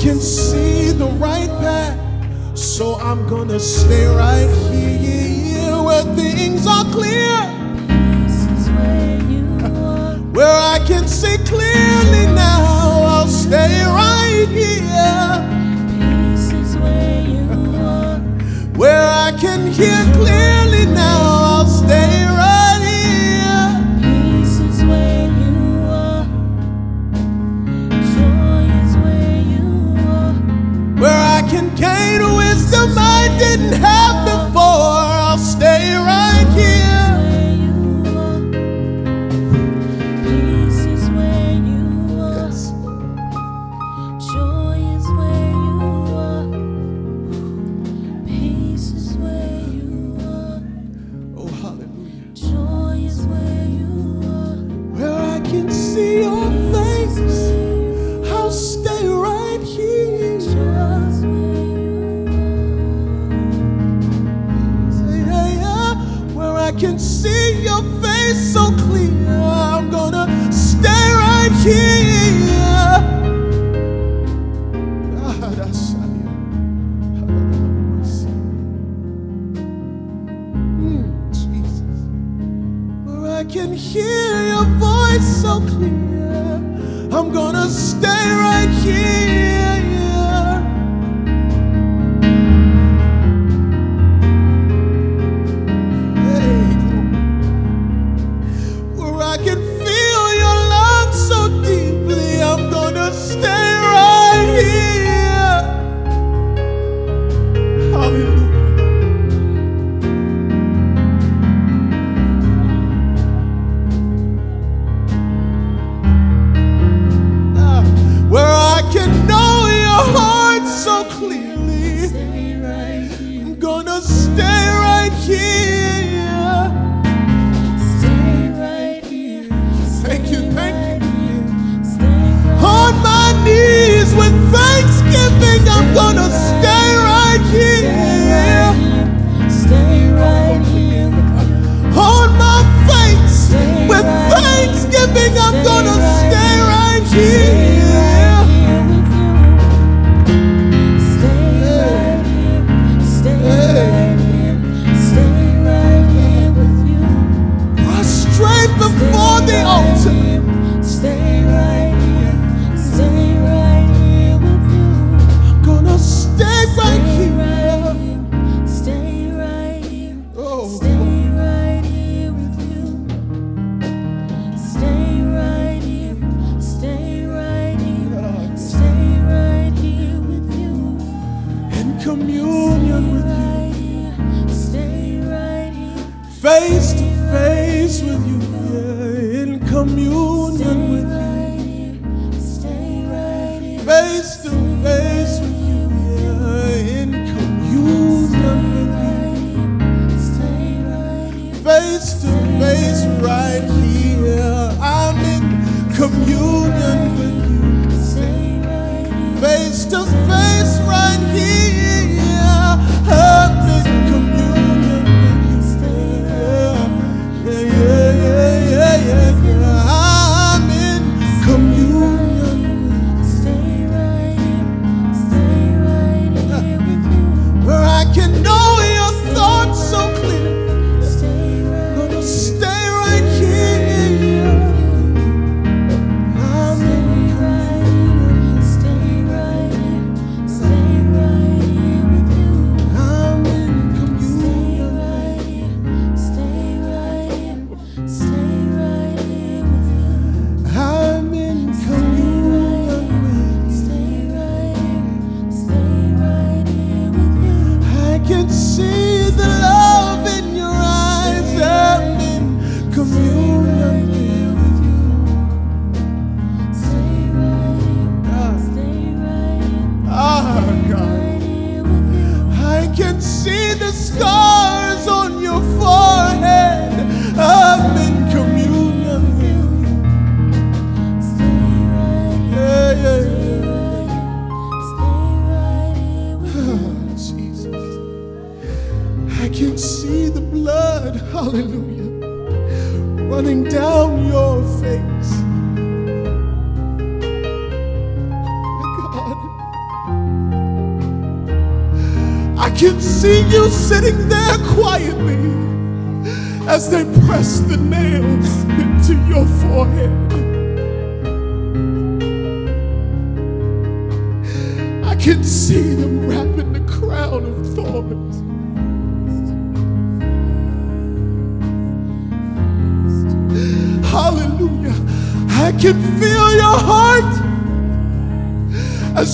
can see the right path. So I'm gonna stay right here where things are clear.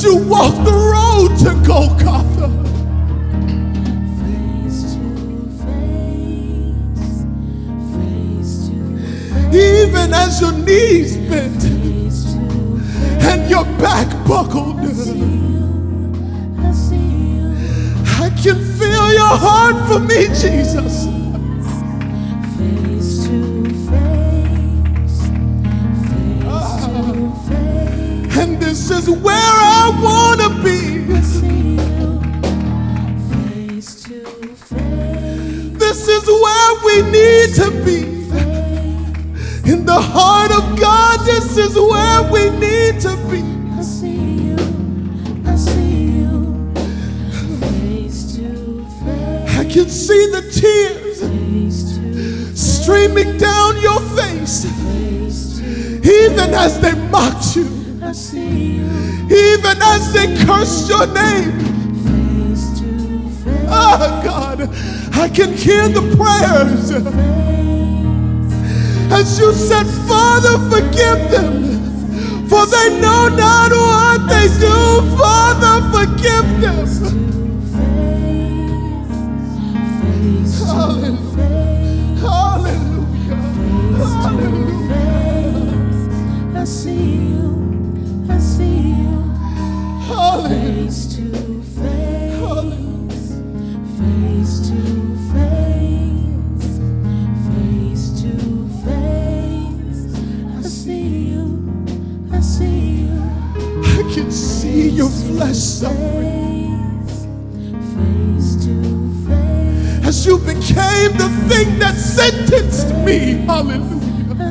you walk the road to Golgotha. Face to face, face to Even as your knees bent and your back buckled, I, you, I, you. I can feel your heart for me, Jesus. Ah. this is where see the tears streaming down your face, even as they mocked you, even as they cursed your name. Ah, God, I can hear the prayers as you said, Father, forgive them, for they know not what they do. Father, forgive them.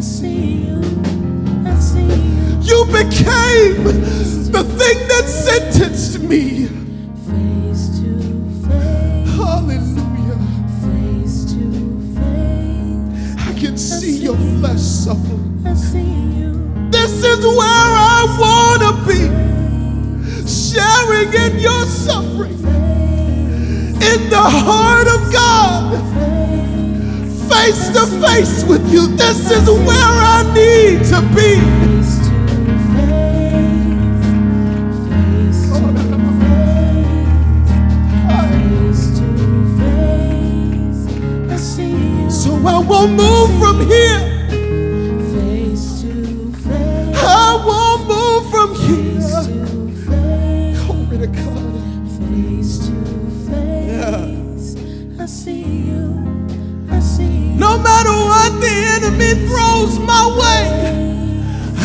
See you. I see you. You became the thing that sentenced me. Face to face. Hallelujah. Face to face. I can see your flesh suffering. I see you. This is where I want to be. Sharing in your suffering. In the heart of God. Face to face with you. This is where I need to be. So I won't move from here.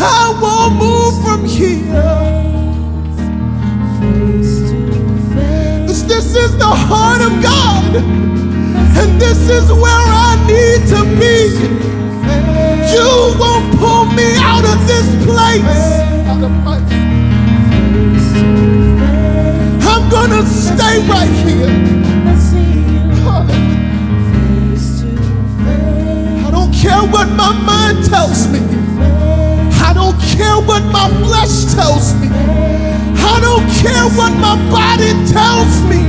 I won't move from here. This is the heart of God, and this is where I need to be. You won't pull me out of this place. I'm gonna stay right here. I don't care what my mind tells me. I don't care what my flesh tells me. I don't care what my body tells me.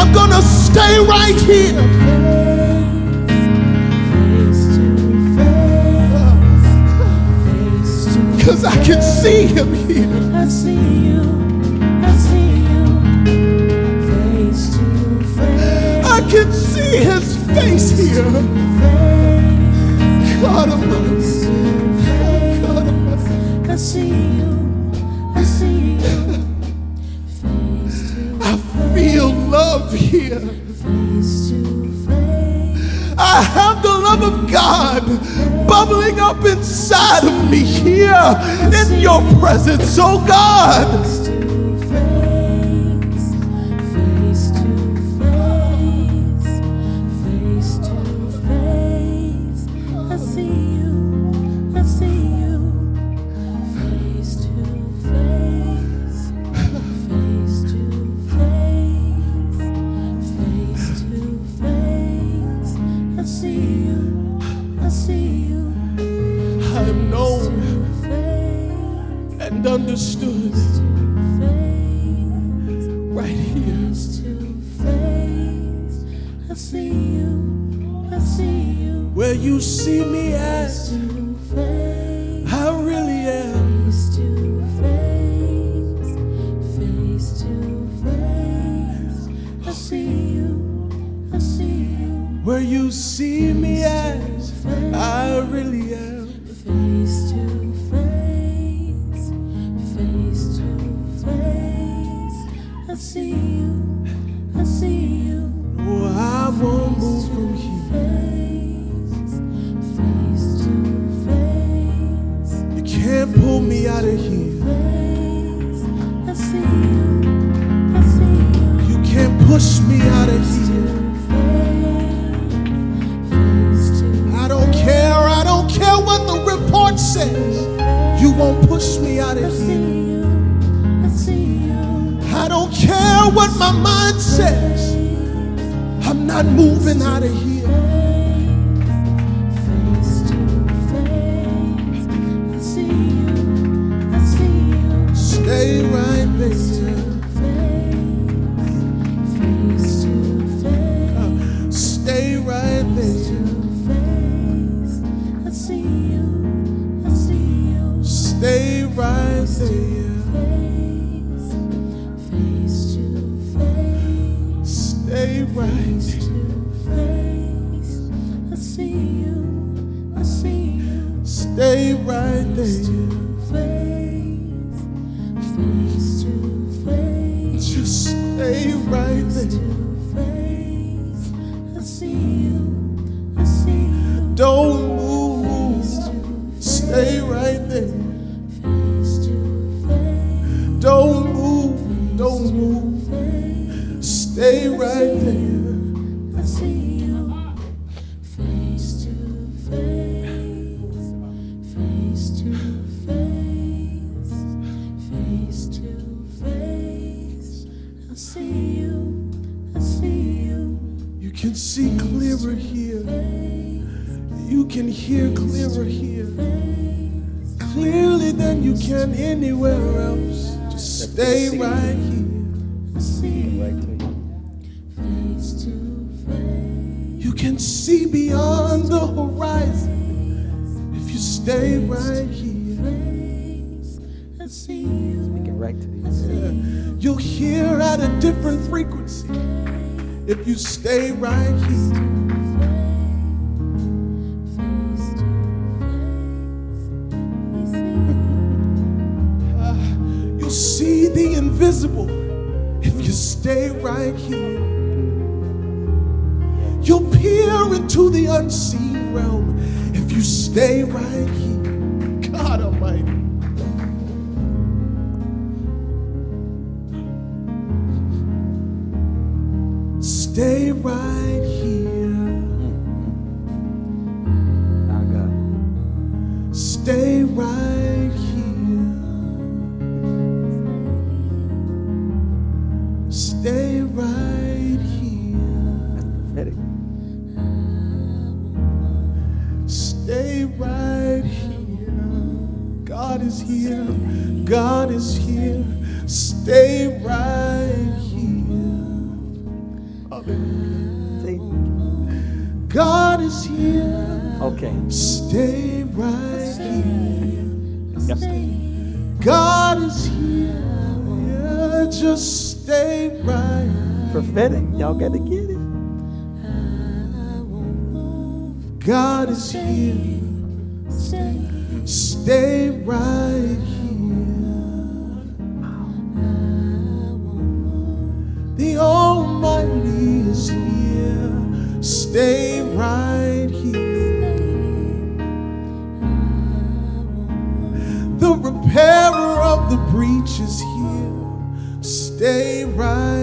I'm gonna stay right here. To to Because I can see him here. I see you. I see you. Face to face. I can see his face here. God. God Almighty. I see you. I see you. Face to I feel love here. face to face. I have the love of God bubbling up inside of me here in your presence, oh God. you stay right here. God is here. Okay. Stay right here. Yep. God is here. Yeah, just stay right. Prophetic. Y'all got to get it. God is here. Stay right here. Stay right here. The repairer of the breach is here. Stay right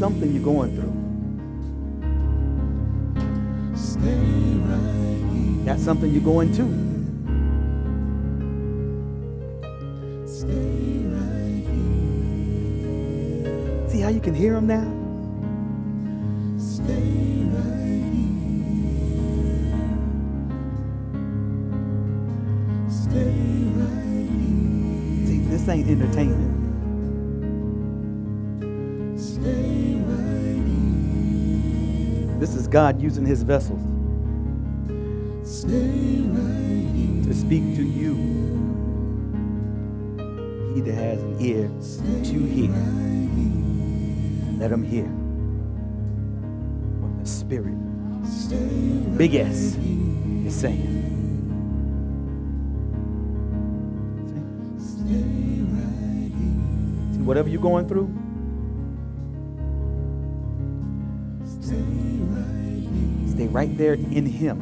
something you're going through. Stay right. Got something you're going to. Stay right. See how you can hear him now? Right See, this ain't entertainment. God using his vessels. To speak to you. He that has an ear to hear, let him hear what the Spirit, big S, is saying. See, whatever you're going through, right there in Him.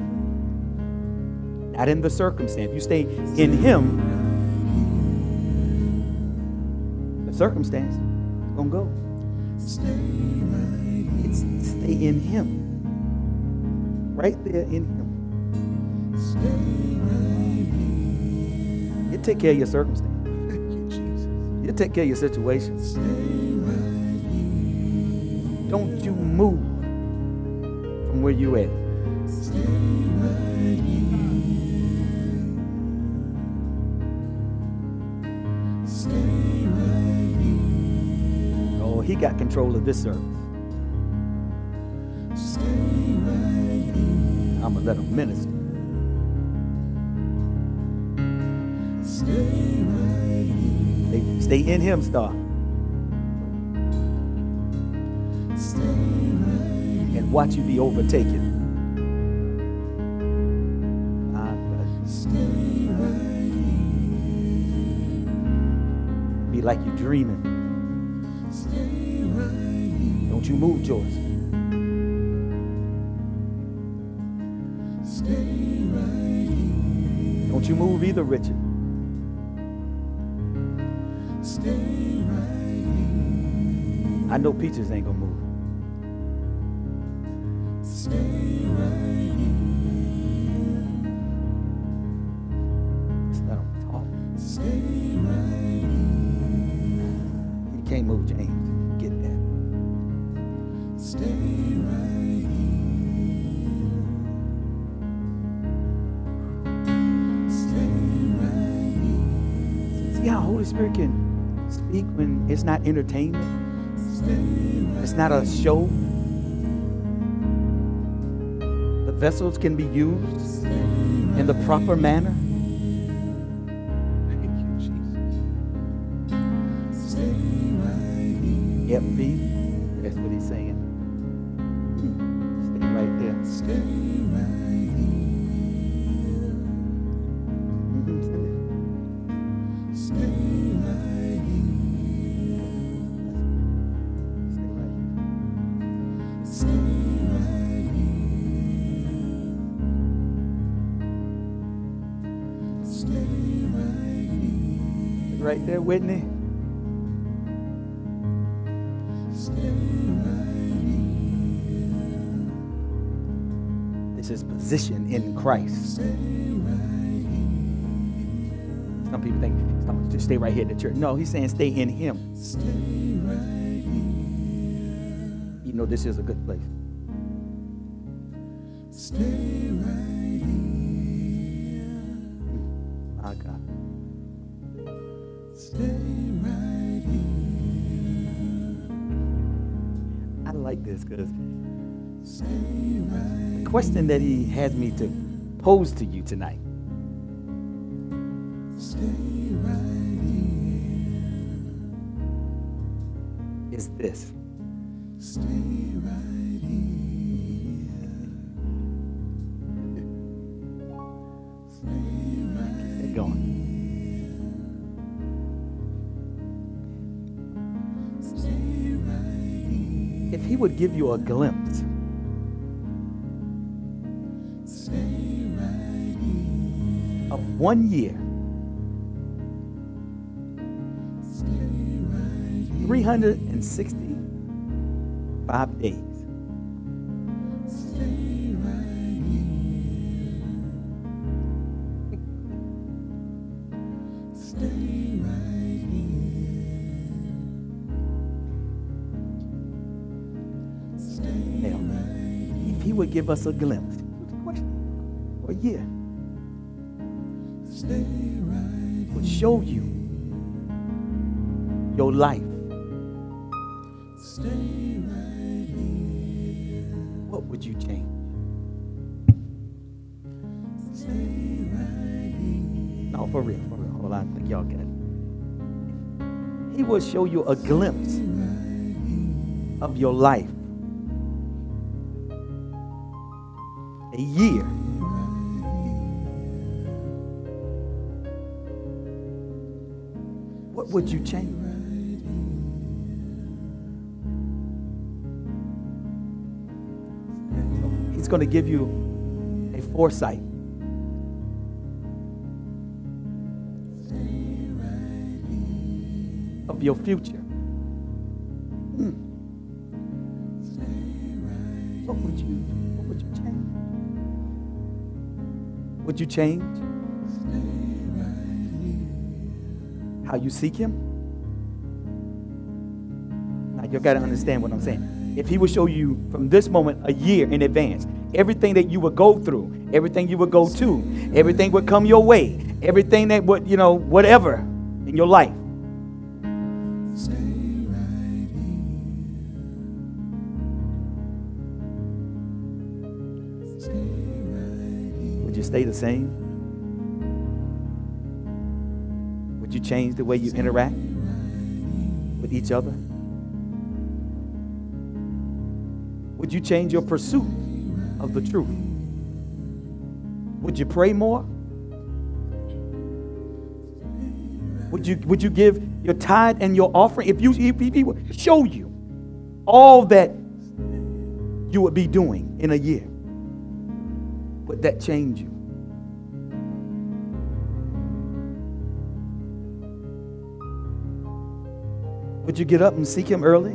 Not in the circumstance. You stay in Him, the circumstance is going to go. It's stay in Him. Right there in Him. You take care of your circumstance. You, take care of your situation. Don't you move where you at. Oh, he got control of this service. I'm gonna let him minister. Stay, stay in him, star. Watch you be overtaken. Be like you dreaming. Don't you move, Joyce. Don't you move either, Richard. I know Peaches ain't gonna move. Can speak when it's not entertainment? It's not a show. The vessels can be used in the proper manner. Right there, Whitney. This is position in Christ. Some people think, "Stop, just stay right here at the church. No, he's saying stay in Him. You know, this is a good place. My this because the question that he has me to pose to you tonight is this. Keep would give you a glimpse of one year, 360 five days. Would give us a glimpse, or a year, would show you your life. What would you change? No, for real, for real. Hold on, I think y'all get it. He will show you a glimpse of your life. A year. What would you change? He's going to give you a foresight. Of your future. You change how you seek him? Now you gotta understand what I'm saying. If he would show you from this moment a year in advance, everything that you would go through, everything you would go to, everything would come your way, everything that would, you know, whatever in your life. Stay the same? Would you change the way you interact with each other? Would you change your pursuit of the truth? Would you pray more? Would you, would you give your tithe and your offering? If you if he would show you all that you would be doing in a year, would that change you? Would you get up and seek him early?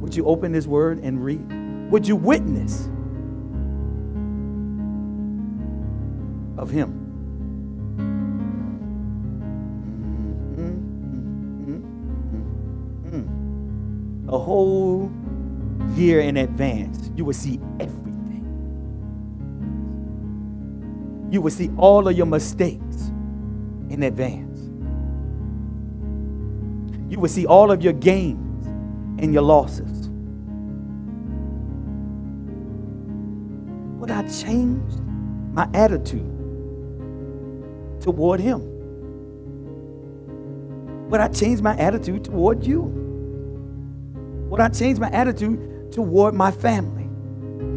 Would you open his word and read? Would you witness of him? A whole year in advance, you will see everything. You will see all of your mistakes in advance. You will see all of your gains and your losses. Would I change my attitude toward Him? Would I change my attitude toward you? Would I change my attitude toward my family,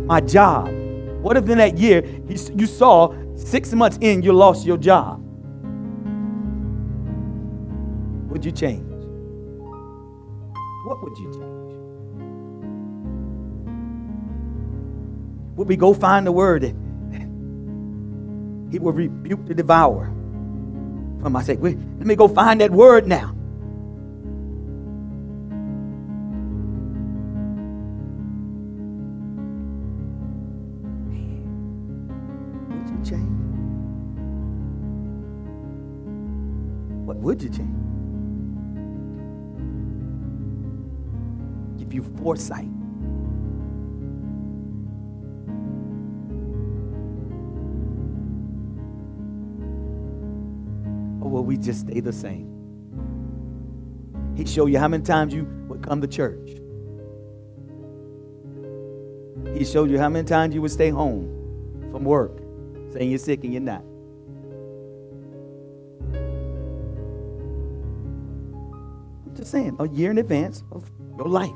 my job? What if in that year you saw six months in you lost your job? Would you change? What would you change? Would we go find the word that he will rebuke the devourer? From I say, let me go find that word now. Foresight. Or will we just stay the same? He show you how many times you would come to church. He showed you how many times you would stay home from work, saying you're sick and you're not. I'm just saying, a year in advance of your life.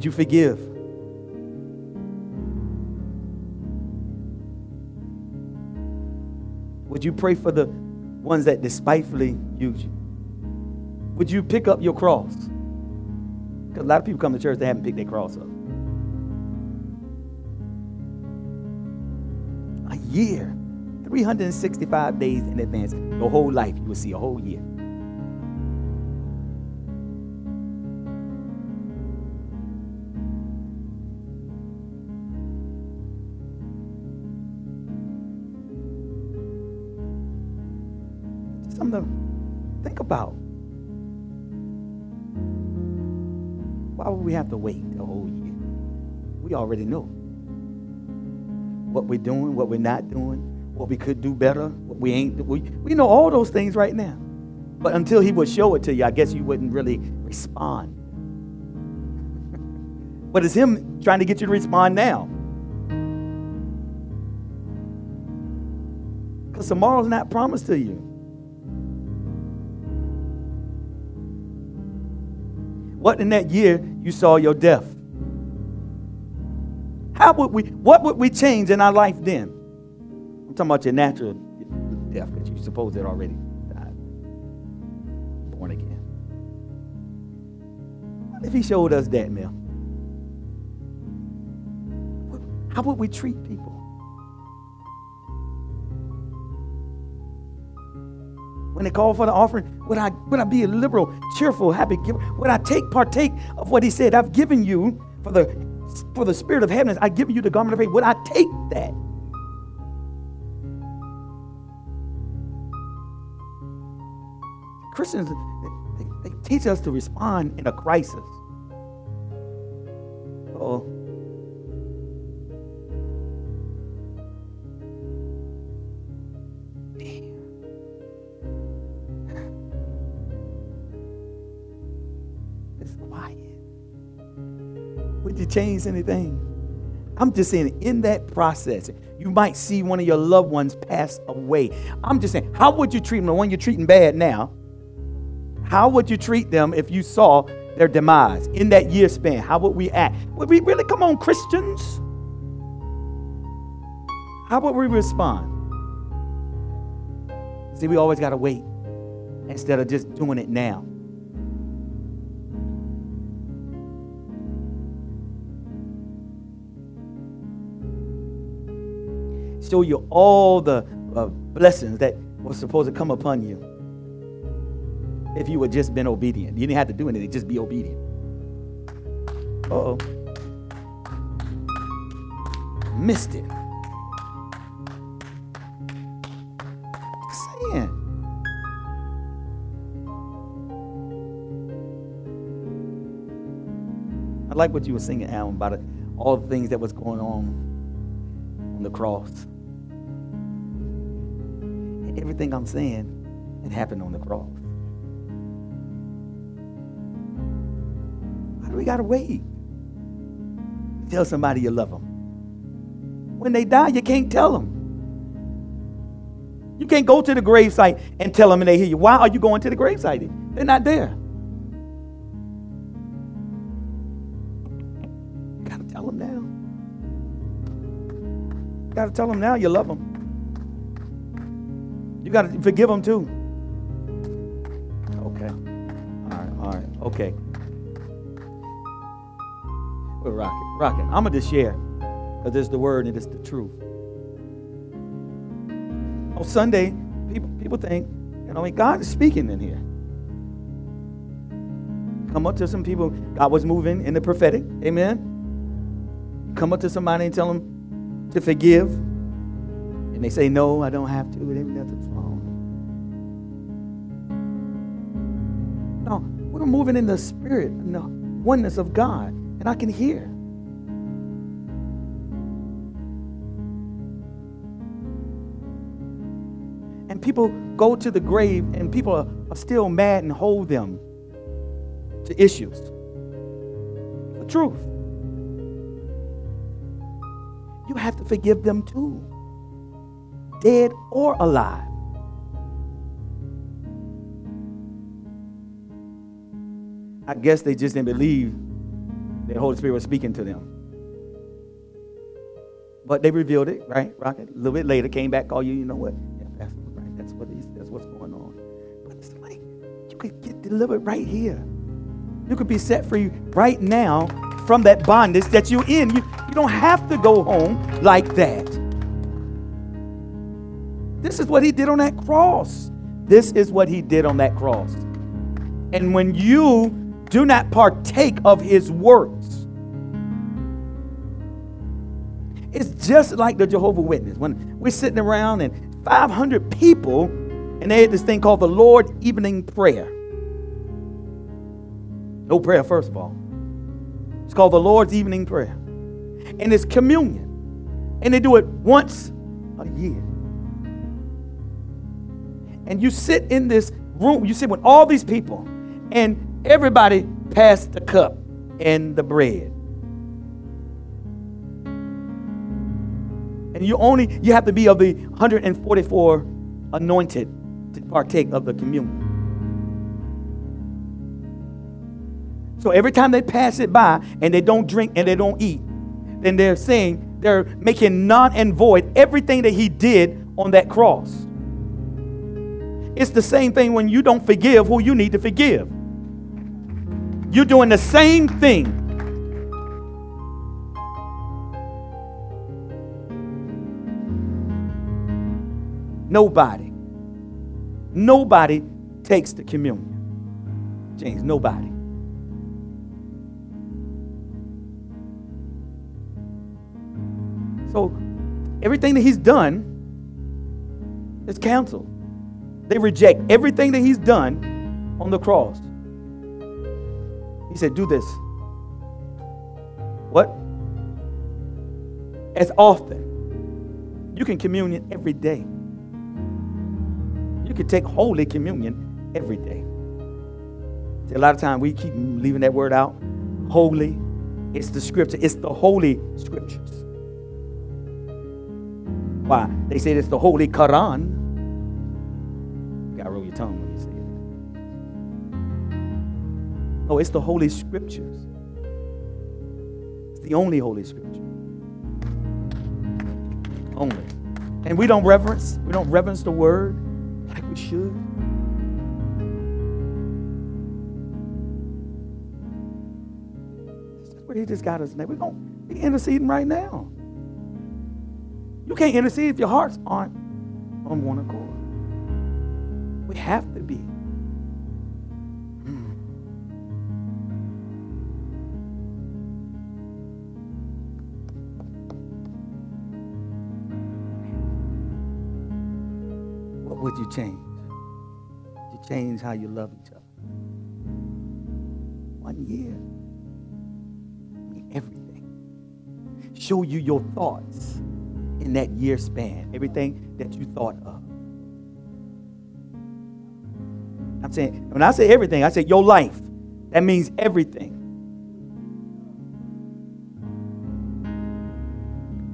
Would you forgive? Would you pray for the ones that despitefully use you? Would you pick up your cross? Because a lot of people come to church, they haven't picked their cross up. A year, 365 days in advance. Your whole life, you will see a whole year. To wait a whole year? We already know what we're doing, what we're not doing, what we could do better, what we ain't. We, we know all those things right now. But until he would show it to you, I guess you wouldn't really respond. but it's him trying to get you to respond now. Because tomorrow's not promised to you. What in that year you saw your death? How would we, what would we change in our life then? I'm talking about your natural death, because you suppose it already died. Born again. What if he showed us that, Mel? How would we treat people? When they call for the offering, would I, would I be a liberal, cheerful, happy giver? Would I take partake of what he said? I've given you for the for the spirit of heaviness, I give you the garment of faith. Would I take that? Christians, they, they teach us to respond in a crisis. Oh. Change anything. I'm just saying, in that process, you might see one of your loved ones pass away. I'm just saying, how would you treat them? The one you're treating bad now, how would you treat them if you saw their demise in that year span? How would we act? Would we really come on, Christians? How would we respond? See, we always got to wait instead of just doing it now. Show you all the uh, blessings that were supposed to come upon you if you had just been obedient. You didn't have to do anything, just be obedient. oh. Missed it. Saying. I like what you were singing, Alan, about it, all the things that was going on on the cross everything I'm saying, it happened on the cross. Why do we got to wait? Tell somebody you love them. When they die, you can't tell them. You can't go to the gravesite and tell them and they hear you. Why are you going to the gravesite? They're not there. You got to tell them now. You got to tell them now you love them. You got to forgive them too. Okay. All right. All right. Okay. We're rocking. Rocking. I'm going to just share because it's the word and it's the truth. On Sunday, people, people think, you know, I mean, God is speaking in here. Come up to some people, God was moving in the prophetic. Amen. Come up to somebody and tell them to forgive. And they say, no, I don't have to. That's We're moving in the spirit and the oneness of God, and I can hear. And people go to the grave, and people are, are still mad and hold them to issues. The truth. You have to forgive them too, dead or alive. I guess they just didn't believe the Holy Spirit was speaking to them. But they revealed it, right? Rocket. A little bit later, came back, called you. You know what? Yeah, that's right. That's what is. That's what's going on. But it's like you could get delivered right here. You could be set free right now from that bondage that you're in. You, you don't have to go home like that. This is what he did on that cross. This is what he did on that cross. And when you do not partake of his works, it's just like the Jehovah Witness. When we're sitting around and 500 people, and they had this thing called the Lord Evening Prayer. No prayer, first of all. It's called the Lord's Evening Prayer. And it's communion. And they do it once a year. And you sit in this room, you sit with all these people, and everybody passed the cup and the bread. And you only you have to be of the 144 anointed to partake of the communion. So every time they pass it by and they don't drink and they don't eat, then they're saying they're making non and void everything that he did on that cross. It's the same thing when you don't forgive who you need to forgive. You're doing the same thing. Nobody, nobody takes the communion. James, nobody. So everything that he's done is canceled. They reject everything that he's done on the cross. He said, Do this. What? As often. You can communion every day. You can take Holy Communion every day. A lot of times we keep leaving that word out. Holy. It's the scripture, it's the holy scriptures. Why? They say it's the Holy Quran. No, it's the Holy Scriptures. It's the only Holy Scripture. Only. And we don't reverence, we don't reverence the word like we should. That's where he just got us. We're going to be interceding right now. You can't intercede if your hearts aren't on one accord. We have to be. Change? You change how you love each other? One year. Everything. Show you your thoughts in that year span, everything that you thought of. I'm saying, when I say everything, I say your life. That means everything.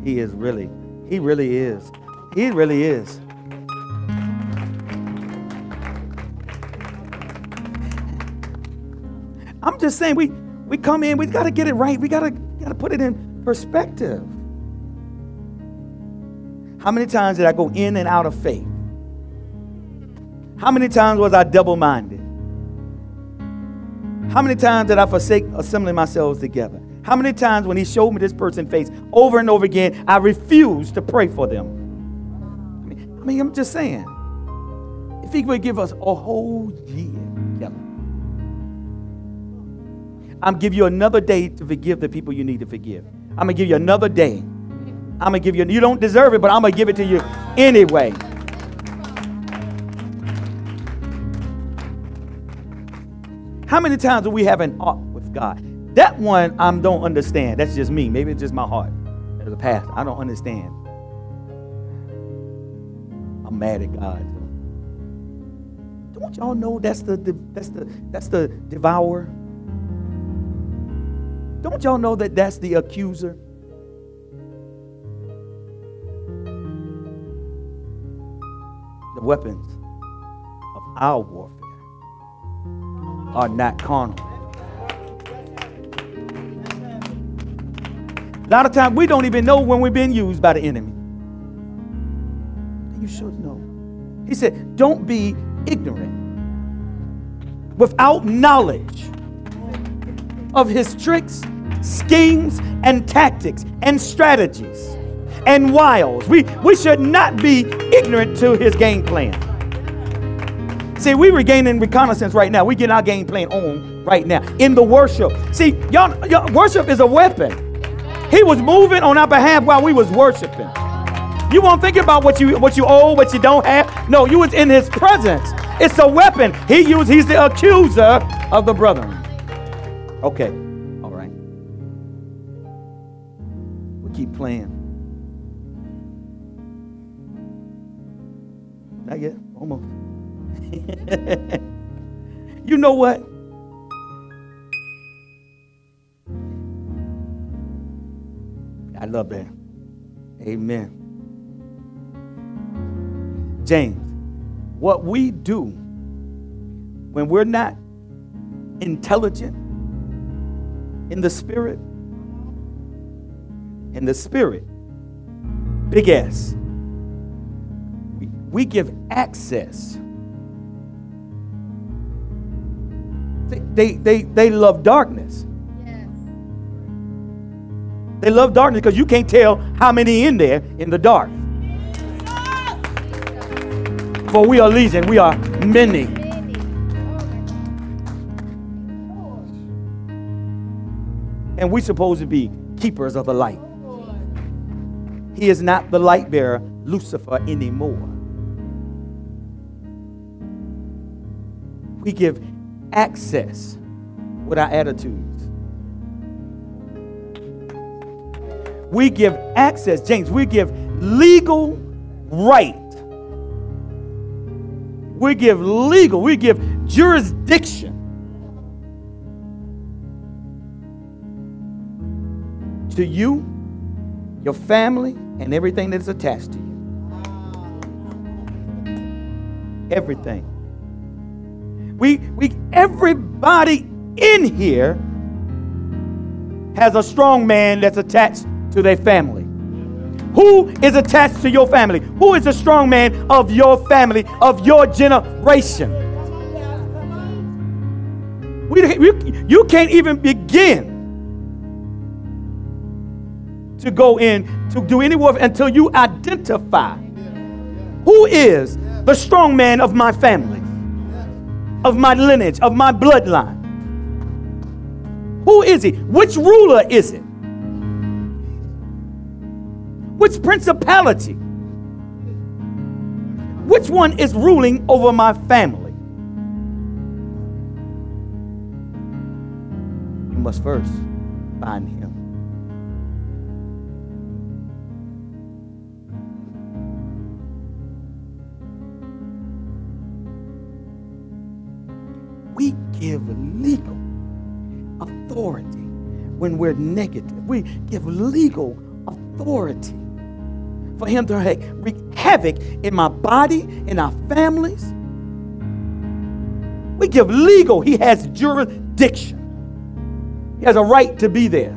He is really, he really is. He really is. Just saying, we, we come in, we got to get it right. We got to got to put it in perspective. How many times did I go in and out of faith? How many times was I double minded? How many times did I forsake assembling myself together? How many times when he showed me this person face over and over again, I refused to pray for them? I mean, I mean I'm just saying. If he would give us a whole year, I'm give you another day to forgive the people you need to forgive. I'm gonna give you another day I'm to give you, you don't deserve it, but I'm to give it to you anyway. How many times do we have an art with God? That one I don't understand. That's just me. Maybe it's just my heart as a pastor. I don't understand. I'm mad at God. Don't y'all know that's the, the that's the that's the devourer? Don't y'all know that that's the accuser? the weapons of our warfare are not carnal. A lot of times we don't even know when we're being used by the enemy. You should know. He said, Don't be ignorant. Without knowledge of his tricks, schemes, and tactics and strategies. and wiles. We, we should not be ignorant to his game plan. See, we were gaining reconnaissance right now. We get our game plan on right now in the worship. See, y'all, y'all, worship is a weapon. He was moving on our behalf while we was worshiping. You won't think about what you what you owe, what you don't have. No, you was in his presence. It's a weapon. He used, he's the accuser of the brethren. Okay. All right. We'll keep playing. Not yet. Almost. you know what? I love that. Amen. James, what we do when we're not intelligent in the spirit, in the spirit, big S, we, give access. They, they, they, they love darkness. They love darkness because you can't tell how many in there in the dark. For we are legion, we are many. And we're supposed to be keepers of the light. He is not the light bearer, Lucifer, anymore. We give access with our attitudes. We give access, James, we give legal right. We give legal, we give jurisdiction to you, your family, and everything that's attached to you. Everything. We, we, everybody in here has a strong man that's attached to their family. Who is attached to your family? Who is a strong man of your family, of your generation? We, we, you can't even begin to go in to do any work until you identify who is the strong man of my family, of my lineage, of my bloodline. Who is he? Which ruler is it? Which principality? Which one is ruling over my family? You must first find him. Give legal authority when we're negative. We give legal authority for him to wreak havoc in my body, in our families. We give legal, he has jurisdiction. He has a right to be there.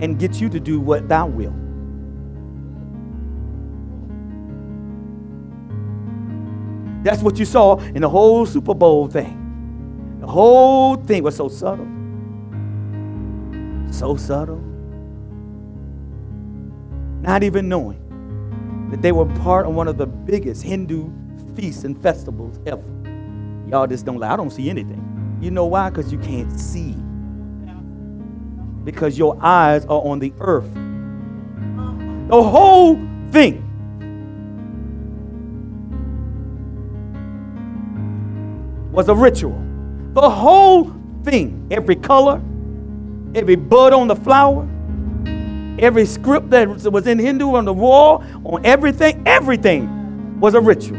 And get you to do what thou will. That's what you saw in the whole Super Bowl thing. The whole thing was so subtle. So subtle. Not even knowing that they were part of one of the biggest Hindu feasts and festivals ever. Y'all just don't like, I don't see anything. You know why? Because you can't see. Because your eyes are on the earth. The whole thing was a ritual. The whole thing, every color, every bud on the flower, every script that was in Hindu on the wall, on everything, everything was a ritual.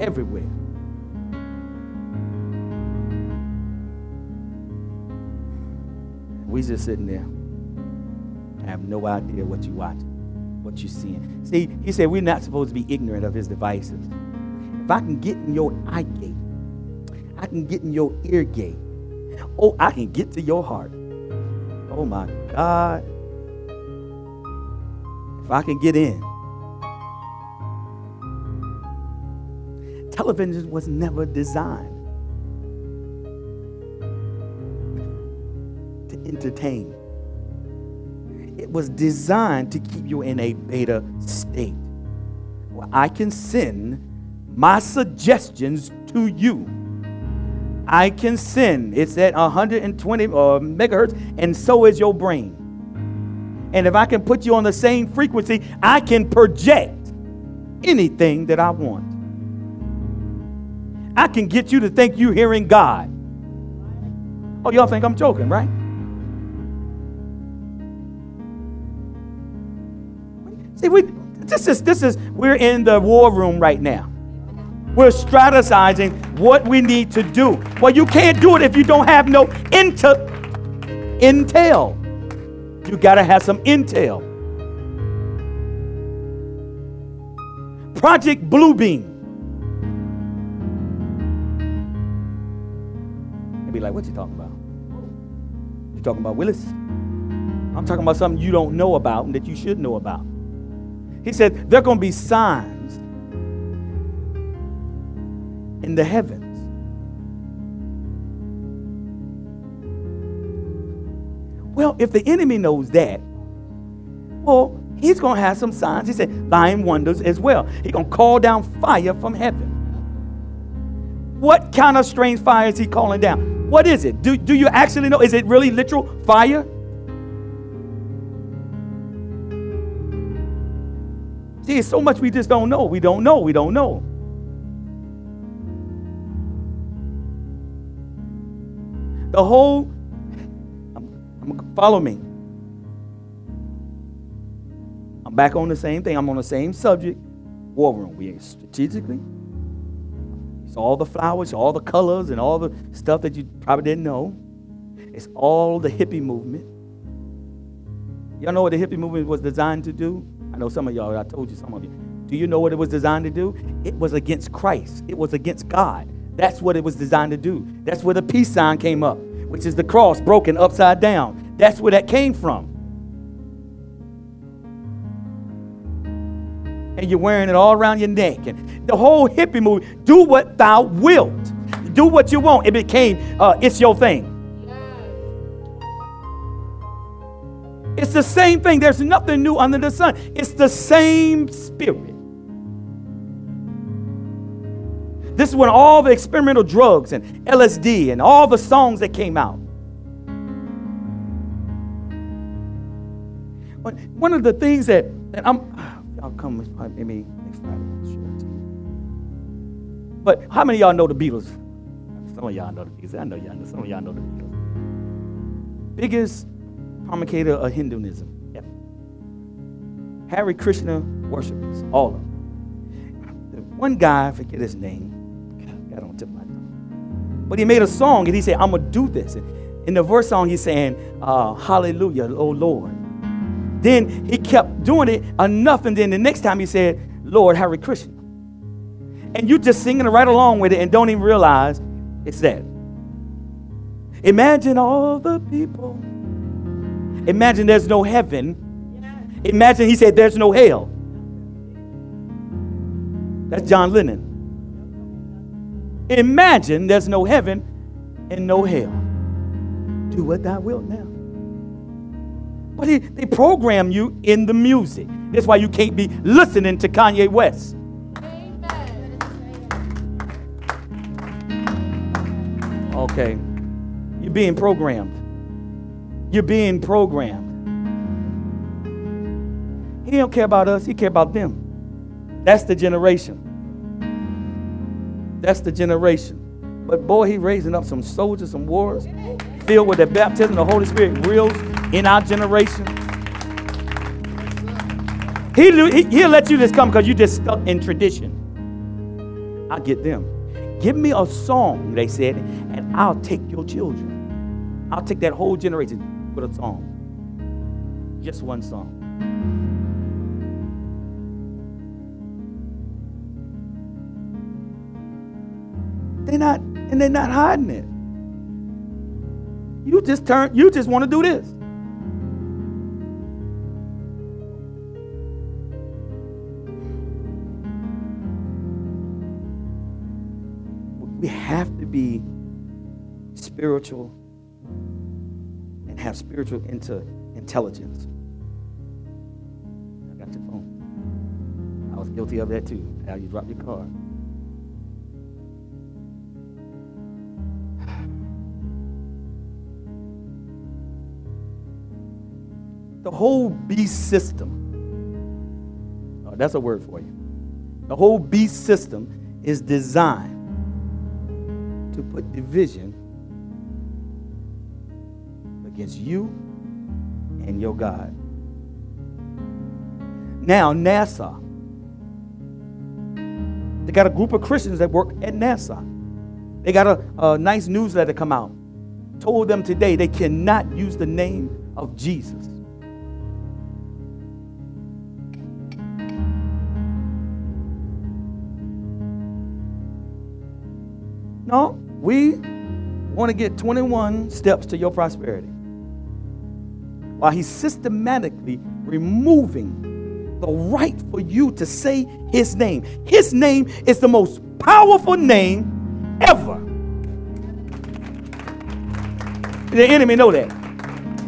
Everywhere. We just sitting there. I have no idea what you watching, what you're seeing. See, he said we're not supposed to be ignorant of his devices. If I can get in your eye gate, I can get in your ear gate. Oh, I can get to your heart. Oh my God. If I can get in. Television was never designed to entertain. Was designed to keep you in a beta state. Well, I can send my suggestions to you. I can send. It's at 120 uh, megahertz, and so is your brain. And if I can put you on the same frequency, I can project anything that I want. I can get you to think you're hearing God. Oh, y'all think I'm joking, right? See, we this is this is we're in the war room right now. We're strategizing what we need to do. Well, you can't do it if you don't have no intel. Intel. You got to have some intel. Project Bluebeam. They'd be like, what you talking about? You talking about Willis? I'm talking about something you don't know about and that you should know about. He said, there are going to be signs in the heavens. Well, if the enemy knows that, well, he's going to have some signs. He said, lying wonders as well. He's going to call down fire from heaven. What kind of strange fire is he calling down? What is it? Do, do you actually know? Is it really literal fire? It's so much we just don't know. We don't know. We don't know. The whole, I'm, I'm, follow me. I'm back on the same thing. I'm on the same subject. War room. We strategically. It's all the flowers, all the colors, and all the stuff that you probably didn't know. It's all the hippie movement. Y'all know what the hippie movement was designed to do? I know some of y'all, I told you some of you. Do you know what it was designed to do? It was against Christ, it was against God. That's what it was designed to do. That's where the peace sign came up, which is the cross broken upside down. That's where that came from. And you're wearing it all around your neck. And the whole hippie movement, do what thou wilt. Do what you want. It became, uh, it's your thing. It's the same thing. There's nothing new under the sun. It's the same spirit. This is when all the experimental drugs and LSD and all the songs that came out. One of the things that, that I'm, I'll come with maybe next Friday. But how many of y'all know the Beatles? Some of y'all know the Beatles. I know y'all know. Some of y'all know the Beatles. Biggest promulgator of Hinduism. Yep. Hare Krishna worshippers, all of them. One guy, I forget his name, got on tip my tongue. But he made a song and he said, I'm going to do this. And In the verse song, he's saying, uh, Hallelujah, oh Lord. Then he kept doing it enough, and then the next time he said, Lord, Hare Krishna. And you're just singing right along with it and don't even realize it's that. Imagine all the people Imagine there's no heaven. Imagine he said there's no hell. That's John Lennon. Imagine there's no heaven and no hell. Do what thou wilt now. But he, they program you in the music. That's why you can't be listening to Kanye West. Okay. You're being programmed. You're being programmed. He don't care about us, he care about them. That's the generation. That's the generation. But boy, he raising up some soldiers, some wars, filled with the baptism of the Holy Spirit reels in our generation. He, he'll let you just come because you just stuck in tradition. I get them. Give me a song, they said, and I'll take your children. I'll take that whole generation with a song. Just one song. They're not, and they're not hiding it. You just turn, you just want to do this. We have to be spiritual have spiritual inter- intelligence. I got your phone. I was guilty of that too. How you dropped your card. The whole beast system. Oh, that's a word for you. The whole beast system is designed to put division against you and your God. Now, NASA, they got a group of Christians that work at NASA. They got a, a nice newsletter come out. Told them today they cannot use the name of Jesus. No, we want to get 21 steps to your prosperity. While he's systematically removing the right for you to say his name. His name is the most powerful name ever. The enemy know that.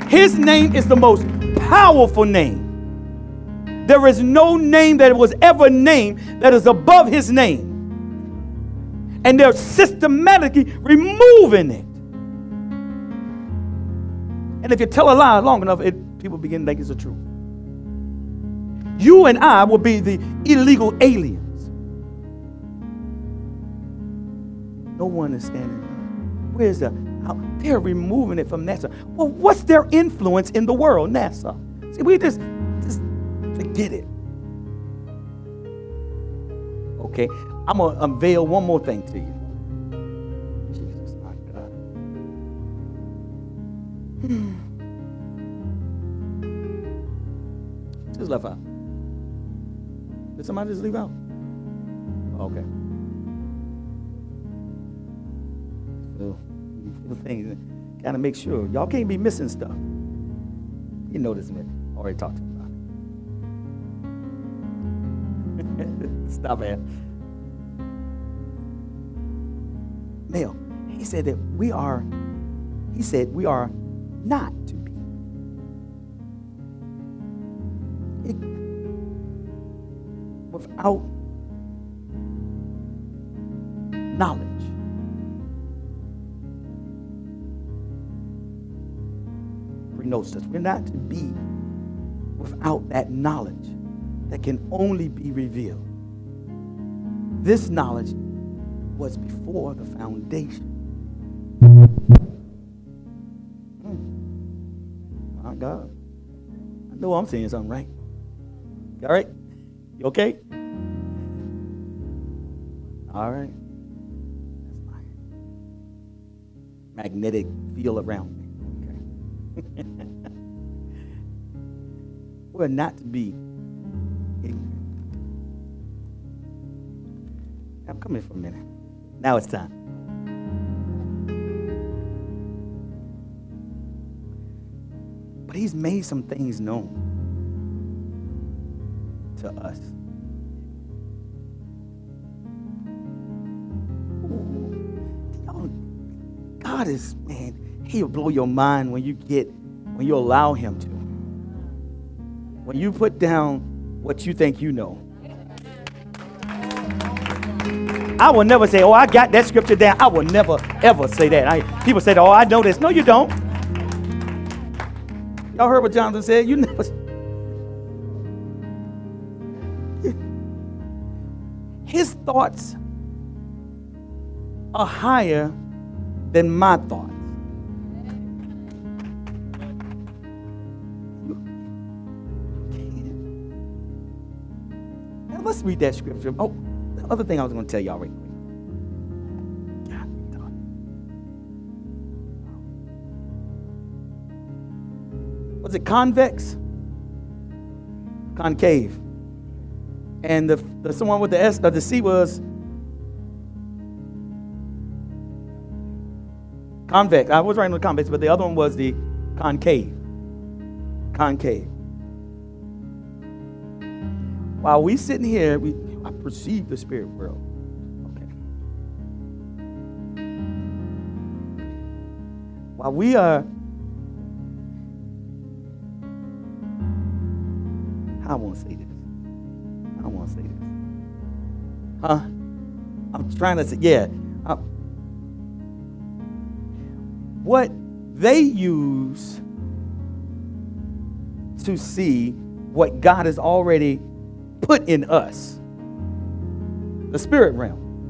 His name is the most powerful name. There is no name that was ever named that is above his name. And they're systematically removing it. And if you tell a lie long enough, it, people begin to think it's the truth. You and I will be the illegal aliens. No one is standing. Where's the? How, they're removing it from NASA. Well, what's their influence in the world, NASA? See, we just, just forget it. Okay, I'm gonna unveil one more thing to you. Hmm. Just left out. Did somebody just leave out? Okay. So feel things. Gotta make sure. Y'all can't be missing stuff. You know this, man. Already talked about it. Stop it. Male. He said that we are, he said we are not to be. It- without knowledge. Prognosis. We're not to be without that knowledge that can only be revealed. This knowledge was before the foundation. My God. I know I'm saying something right. All right? You okay? All right. That's my magnetic field around me. Okay. We're not to be ignorant. I'm coming for a minute. Now it's time. But he's made some things known to us. God is, man, he'll blow your mind when you get, when you allow him to. When you put down what you think you know. I will never say, oh, I got that scripture down. I will never, ever say that. I, people say, oh, I know this. No, you don't. Y'all heard what Jonathan said? You never. His thoughts are higher than my thoughts. Now let's read that scripture. Oh, the other thing I was going to tell y'all right Was it convex? Concave. And the, the someone with the S or the C was convex. I was writing the convex, but the other one was the concave. Concave. While we sitting here, we I perceive the spirit world. Okay. While we are I want to say this. I want to say this. Huh? I'm trying to say, yeah. I- what they use to see what God has already put in us, the spirit realm.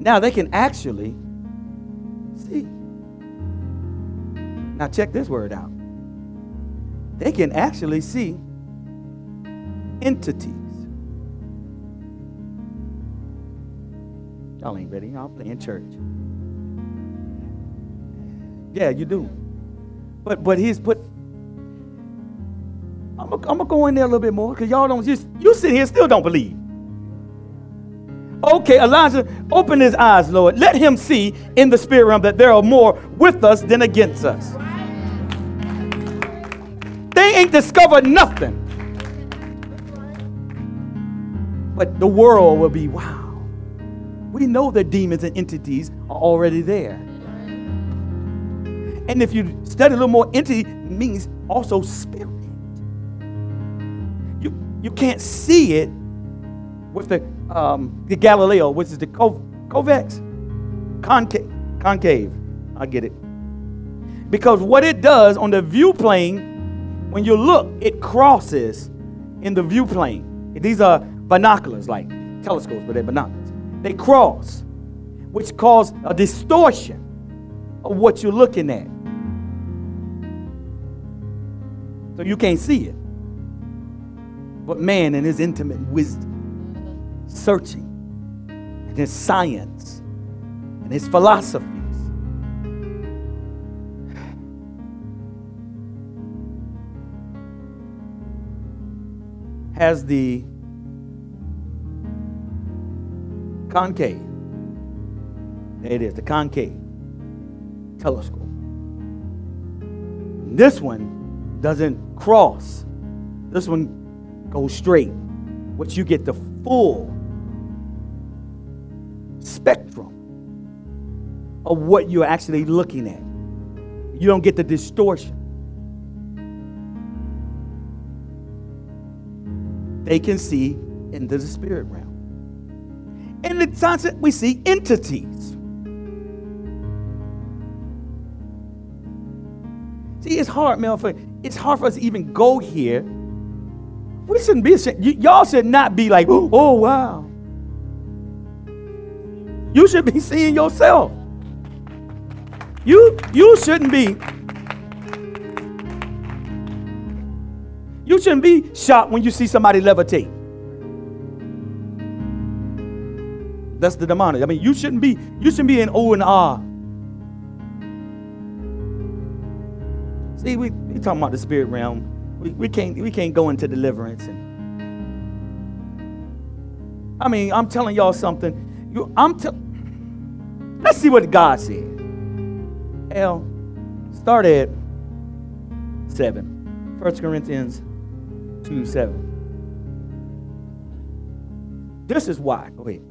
Now they can actually see. Now check this word out. They can actually see entities. Y'all ain't ready. Y'all playing church. Yeah, you do. But but he's put. I'm gonna go in there a little bit more because y'all don't just you sit here still don't believe. Okay, Elijah, open his eyes, Lord. Let him see in the spirit realm that there are more with us than against us. They ain't discovered nothing. But the world will be, wow. We know that demons and entities are already there. And if you study a little more, entity means also spirit. You, you can't see it with the, um, the Galileo, which is the co- convex, concave, concave. I get it. Because what it does on the view plane, when you look, it crosses in the view plane. These are binoculars, like telescopes, but they're binoculars. They cross, which cause a distortion of what you're looking at. So you can't see it. But man, in his intimate wisdom, searching, and his science, and his philosophies, has the concave. There it is, the concave telescope. This one doesn't cross. This one goes straight, which you get the full spectrum of what you're actually looking at. You don't get the distortion. They can see into the spirit realm. And the sunset, we see entities. See, it's hard, man. For it's hard for us to even go here. We shouldn't be ashamed. Y- y'all should not be like, oh wow. You should be seeing yourself. You you shouldn't be. You shouldn't be shocked when you see somebody levitate. That's the demonic. I mean, you shouldn't be you shouldn't be in O and R. See, we we talking about the spirit realm. We, we can't we can't go into deliverance and I mean, I'm telling y'all something. You I'm tell Let's see what God said. L start at 7. 1 Corinthians 2 7. This is why. Go ahead.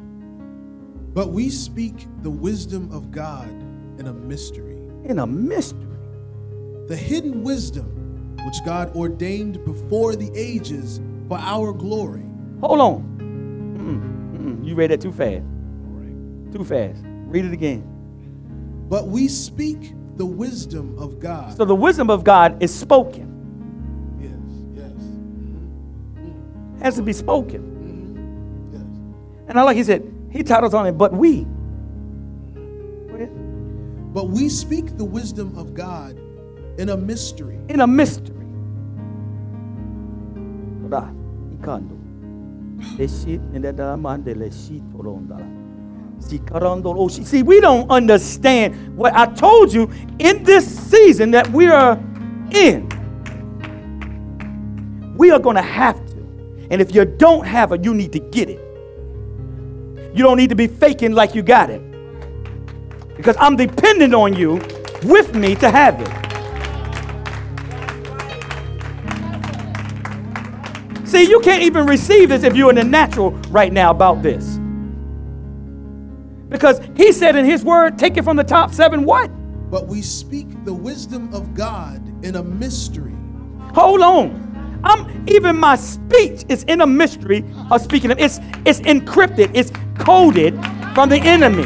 But we speak the wisdom of God in a mystery, In a mystery. the hidden wisdom which God ordained before the ages for our glory. Hold on. Mm-mm, mm-mm. You read that too fast. Too fast. Read it again. But we speak the wisdom of God. So the wisdom of God is spoken. yes, yes, It has to be spoken. Mm-hmm. yes. And I like he said, he titles on it, but we. But we speak the wisdom of God in a mystery, In a mystery. Ora, ikando. Eshi, nendada mandele shi torondala. Si karandolo shi. See, we don't understand what I told you in this season that we are in. We are going to have to. And if you don't have it, you need to get it. You don't need to be faking like you got it. Because I'm dependent on you with me to have it. See, you can't even receive this if you're in the natural right now about this. Because he said in his word, take it from the top seven, what? but we speak the wisdom of God in a mystery, Hold on. I'm even my speech is in a mystery of speaking. It's it's encrypted. It's coded from the enemy.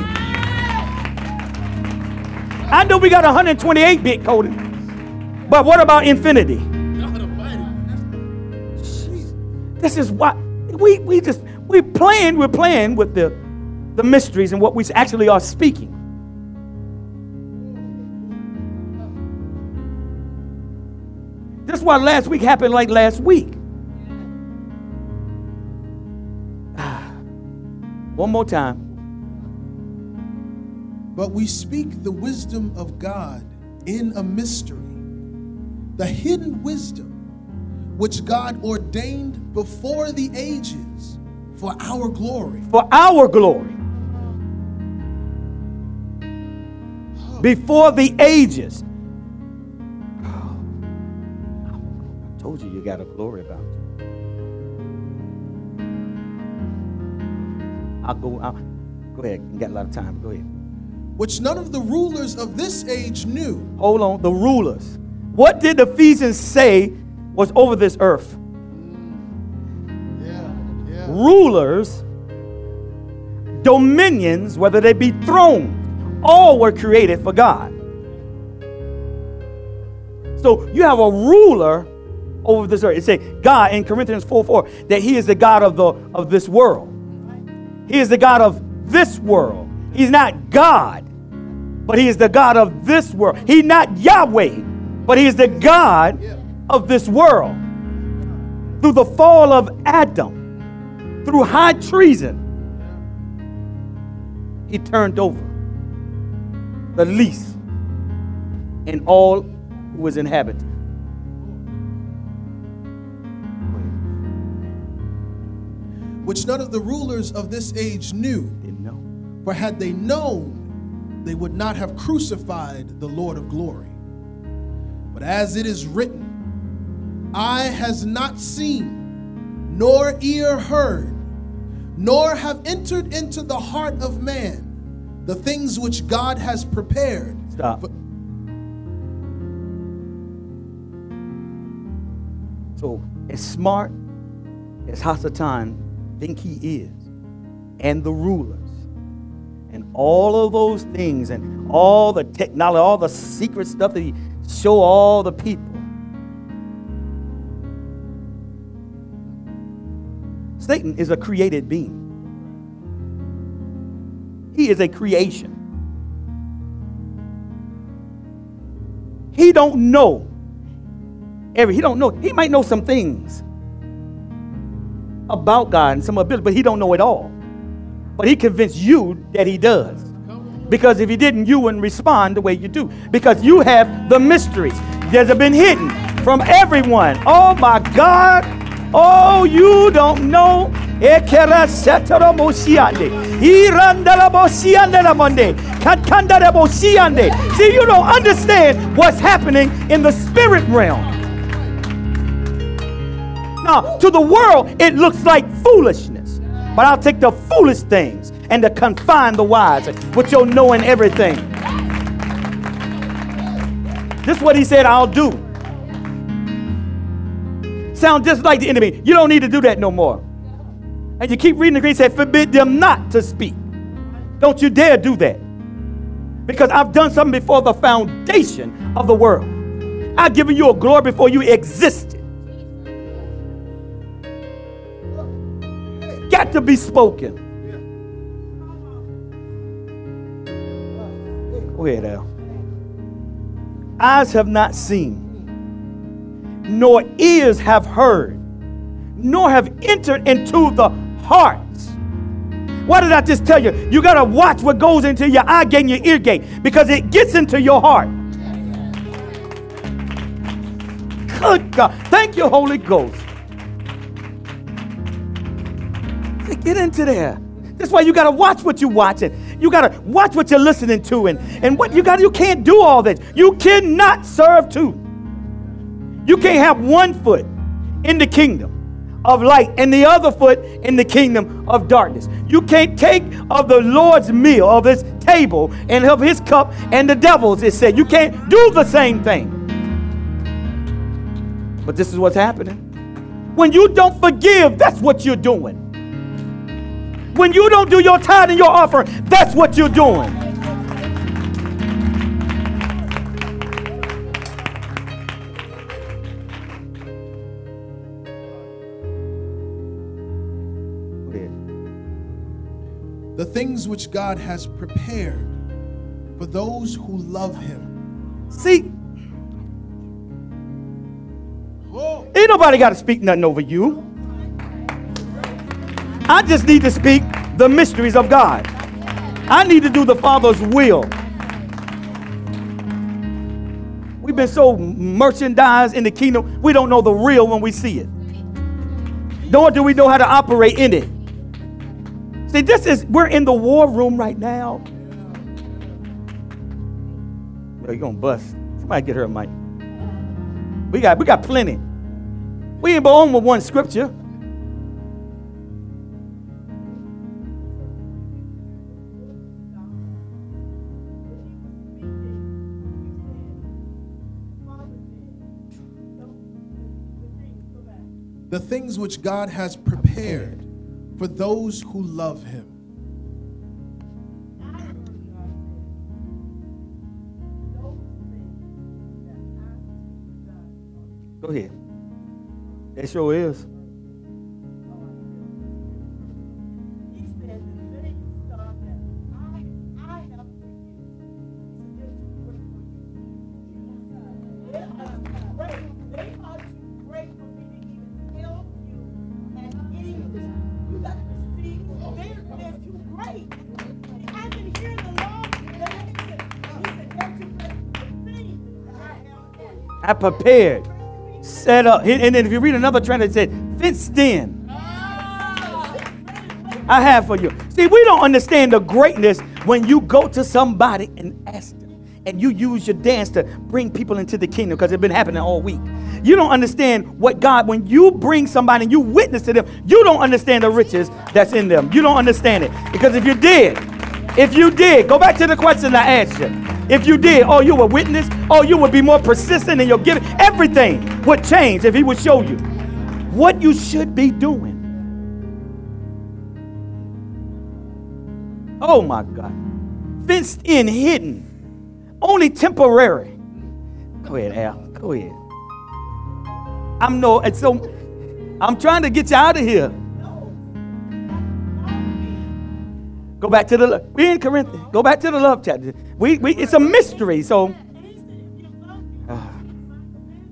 I know we got 128 bit coding, but what about infinity? This is what we we just we playing. We're playing with the the mysteries and what we actually are speaking. That's why last week happened like last week. Ah. One more time. But we speak the wisdom of God in a mystery, the hidden wisdom which God ordained before the ages for our glory. For our glory. Before the ages. Told you you got a glory about you. I'll go. I'll, go ahead. You got a lot of time. Go ahead. Which none of the rulers of this age knew. Hold on. The rulers. What did Ephesians say was over this earth? Yeah, yeah. Rulers, dominions, whether they be thrones, all were created for God. So you have a ruler over this earth. It say God in Corinthians 4 4 that He is the God of the of this world. He is the God of this world. He's not God, but He is the God of this world. He's not Yahweh, but He is the God of this world. Through the fall of Adam, through high treason, He turned over the lease in all who was inhabited. Which none of the rulers of this age knew. Didn't know. For had they known, they would not have crucified the Lord of glory. But as it is written, eye has not seen, nor ear heard, nor have entered into the heart of man the things which God has prepared. Stop. for- So, as smart as Hasatan think he is, and the rulers, and all of those things, and all the technology, all the secret stuff that he show all the people. Satan is a created being. He is a creation. He don't know every he don't know he might know some things about God and some ability, but he don't know it all. But he convinced you that he does. Because if he didn't, you wouldn't respond the way you do. Because you have the mysteries that have been hidden from everyone. Oh my God. Oh, you don't know. See, you don't understand what's happening in the spirit realm. Now, to the world, it looks like foolishness. But I'll take the foolish things and to confine the wise with your knowing everything. This is what he said I'll do. Sound just like the enemy. You don't need to do that no more. And you keep reading the Greek, said, forbid them not to speak. Don't you dare do that. Because I've done something before the foundation of the world. I've given you a glory before you existed. To be spoken. Ahead, Al. Eyes have not seen, nor ears have heard, nor have entered into the hearts. Why did I just tell you? You got to watch what goes into your eye gate and your ear gate because it gets into your heart. Good God. Thank you, Holy Ghost. Get into there. That's why you gotta watch what you're watching. You gotta watch what you're listening to, and, and what you got. You can't do all that. You cannot serve two. You can't have one foot in the kingdom of light and the other foot in the kingdom of darkness. You can't take of the Lord's meal, of his table, and of his cup, and the devil's. It said you can't do the same thing. But this is what's happening. When you don't forgive, that's what you're doing. When you don't do your tithe and your offering, that's what you're doing. The things which God has prepared for those who love Him. See, Oh, ain't nobody got to speak nothing over you. I just need to speak the mysteries of God. I need to do the Father's will. We've been so merchandised in the kingdom, we don't know the real when we see it. Nor do we know how to operate in it. See, this is, we're in the war room right now. Yo, you gonna bust. Somebody get her a mic. We got, we got plenty. We ain't born with one scripture. The things which God has prepared for those who love Him. Go ahead. It sure is. I prepared, set up. And then if you read another trend, it said, fenced in. I have for you. See, we don't understand the greatness when you go to somebody and ask them, and you use your dance to bring people into the kingdom because it's been happening all week. You don't understand what God, when you bring somebody and you witness to them, you don't understand the riches that's in them. You don't understand it. Because if you did, if you did, go back to the question I asked you. If you did, oh, you would witness, oh, you would be more persistent in your giving. Everything would change if He would show you what you should be doing. Oh my God. Fenced in, hidden, only temporary. Go ahead, Al. Go ahead. I'm no, so I'm trying to get you out of here. Go back to the we in Corinthians. Go back to the love chapter. We, we it's a mystery. So uh,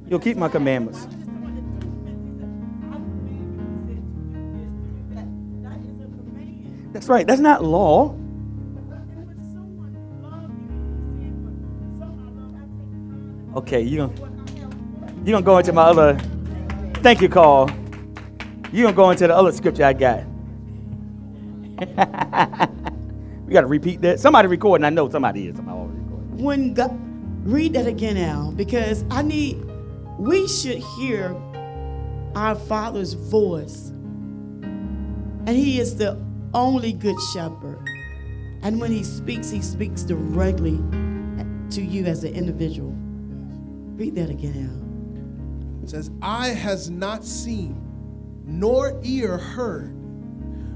you'll keep my commandments. That's right. That's not law. Okay, you gonna you gonna go into my other. Thank you, Carl. You gonna go into the other scripture I got. we gotta repeat that. Somebody recording. I know somebody is. Somebody always recording. when God, read that again, Al, because I need, we should hear our Father's voice. And He is the only good shepherd. And when He speaks, He speaks directly to you as an individual. Read that again, Al. It says, Eye has not seen, nor ear heard,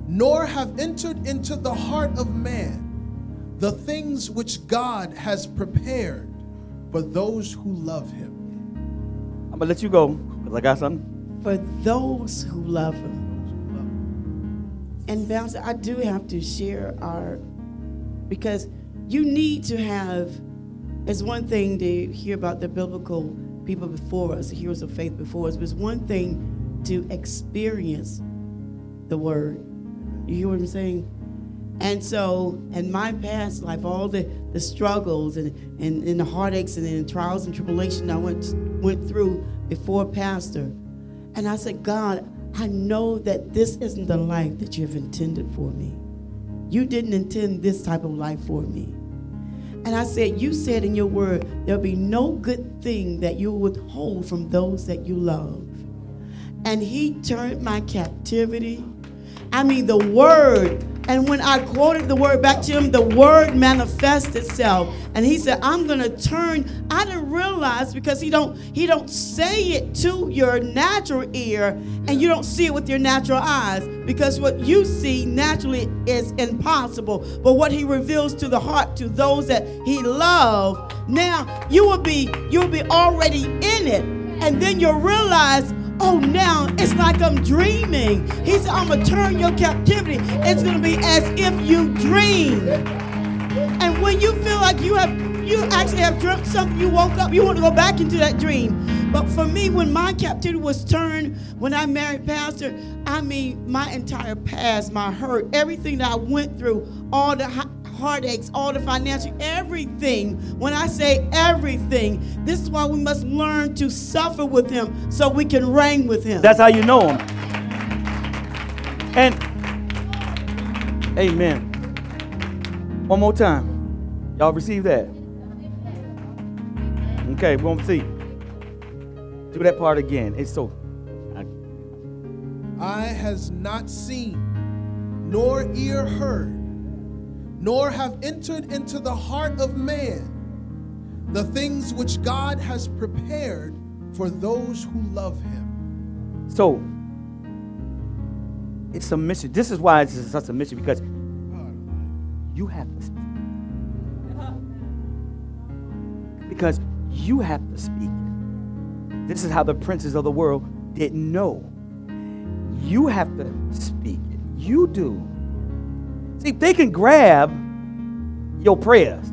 nor have entered into the heart of man the things which God has prepared for those who love him. I'm gonna let you go because I got something. For those who love Him. And Bouncer, I do have to share our, because you need to have, it's one thing to hear about the biblical people before us, the heroes of faith before us, but it's one thing to experience the word. You hear what I'm saying? And so, in my past life, all the, the struggles and, and, and the heartaches and the trials and tribulation I went, went through before Pastor, and I said, God, I know that this isn't the life that you have intended for me. You didn't intend this type of life for me. And I said, You said in your word, there'll be no good thing that you withhold from those that you love. And he turned my captivity. I mean, the word And when I quoted the word back to him, the word manifests itself. And he said, I'm gonna turn. I didn't realize because he don't he don't say it to your natural ear and you don't see it with your natural eyes. Because what you see naturally is impossible. But what he reveals to the heart to those that he loves, now you will be you will be already in it. And then you'll realize Oh, now it's like I'm dreaming. He said, I'm going to turn your captivity. It's going to be as if you dream. And when you feel like you have, you actually have dreamt something, you woke up, you want to go back into that dream. But for me, when my captivity was turned, when I married Pastor, I mean, my entire past, my hurt, everything that I went through, all the heartaches, all the financial, everything. When I say everything, this is why we must learn to suffer with Him so we can reign with Him. That's how you know Him. And, amen. One more time. Y'all receive that? Okay, we're going to see. Do that part again. It's so. Eye has not seen, nor ear heard nor have entered into the heart of man the things which God has prepared for those who love him. So, it's a mission. This is why it's such a mission because you have to speak. Because you have to speak. This is how the princes of the world didn't know. You have to speak. You do. See, they can grab your prayers.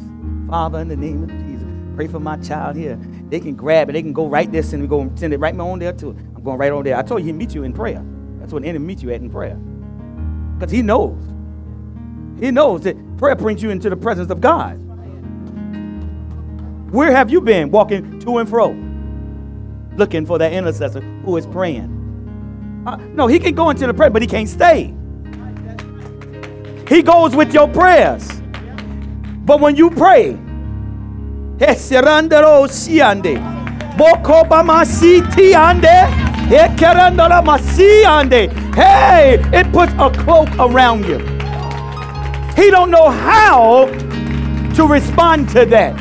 Father, in the name of Jesus, pray for my child here. They can grab it. They can go right this and go send it right on there too. I'm going right on there. I told you he meet you in prayer. That's what the enemy meets you at in prayer. Because he knows. He knows that prayer brings you into the presence of God. Where have you been walking to and fro? Looking for that intercessor who is praying. Uh, no, he can go into the prayer, but he can't stay. He goes with your prayers. But when you pray, hey, it puts a cloak around you. He don't know how to respond to that.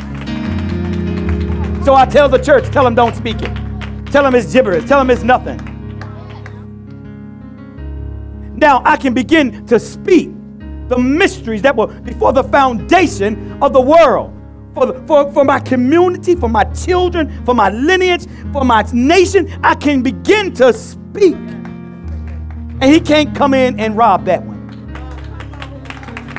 So I tell the church, tell him don't speak it. Tell him it's gibberish. Tell him it's nothing. Now I can begin to speak the mysteries that were before the foundation of the world. For, the, for, for my community, for my children, for my lineage, for my nation, I can begin to speak. And he can't come in and rob that one.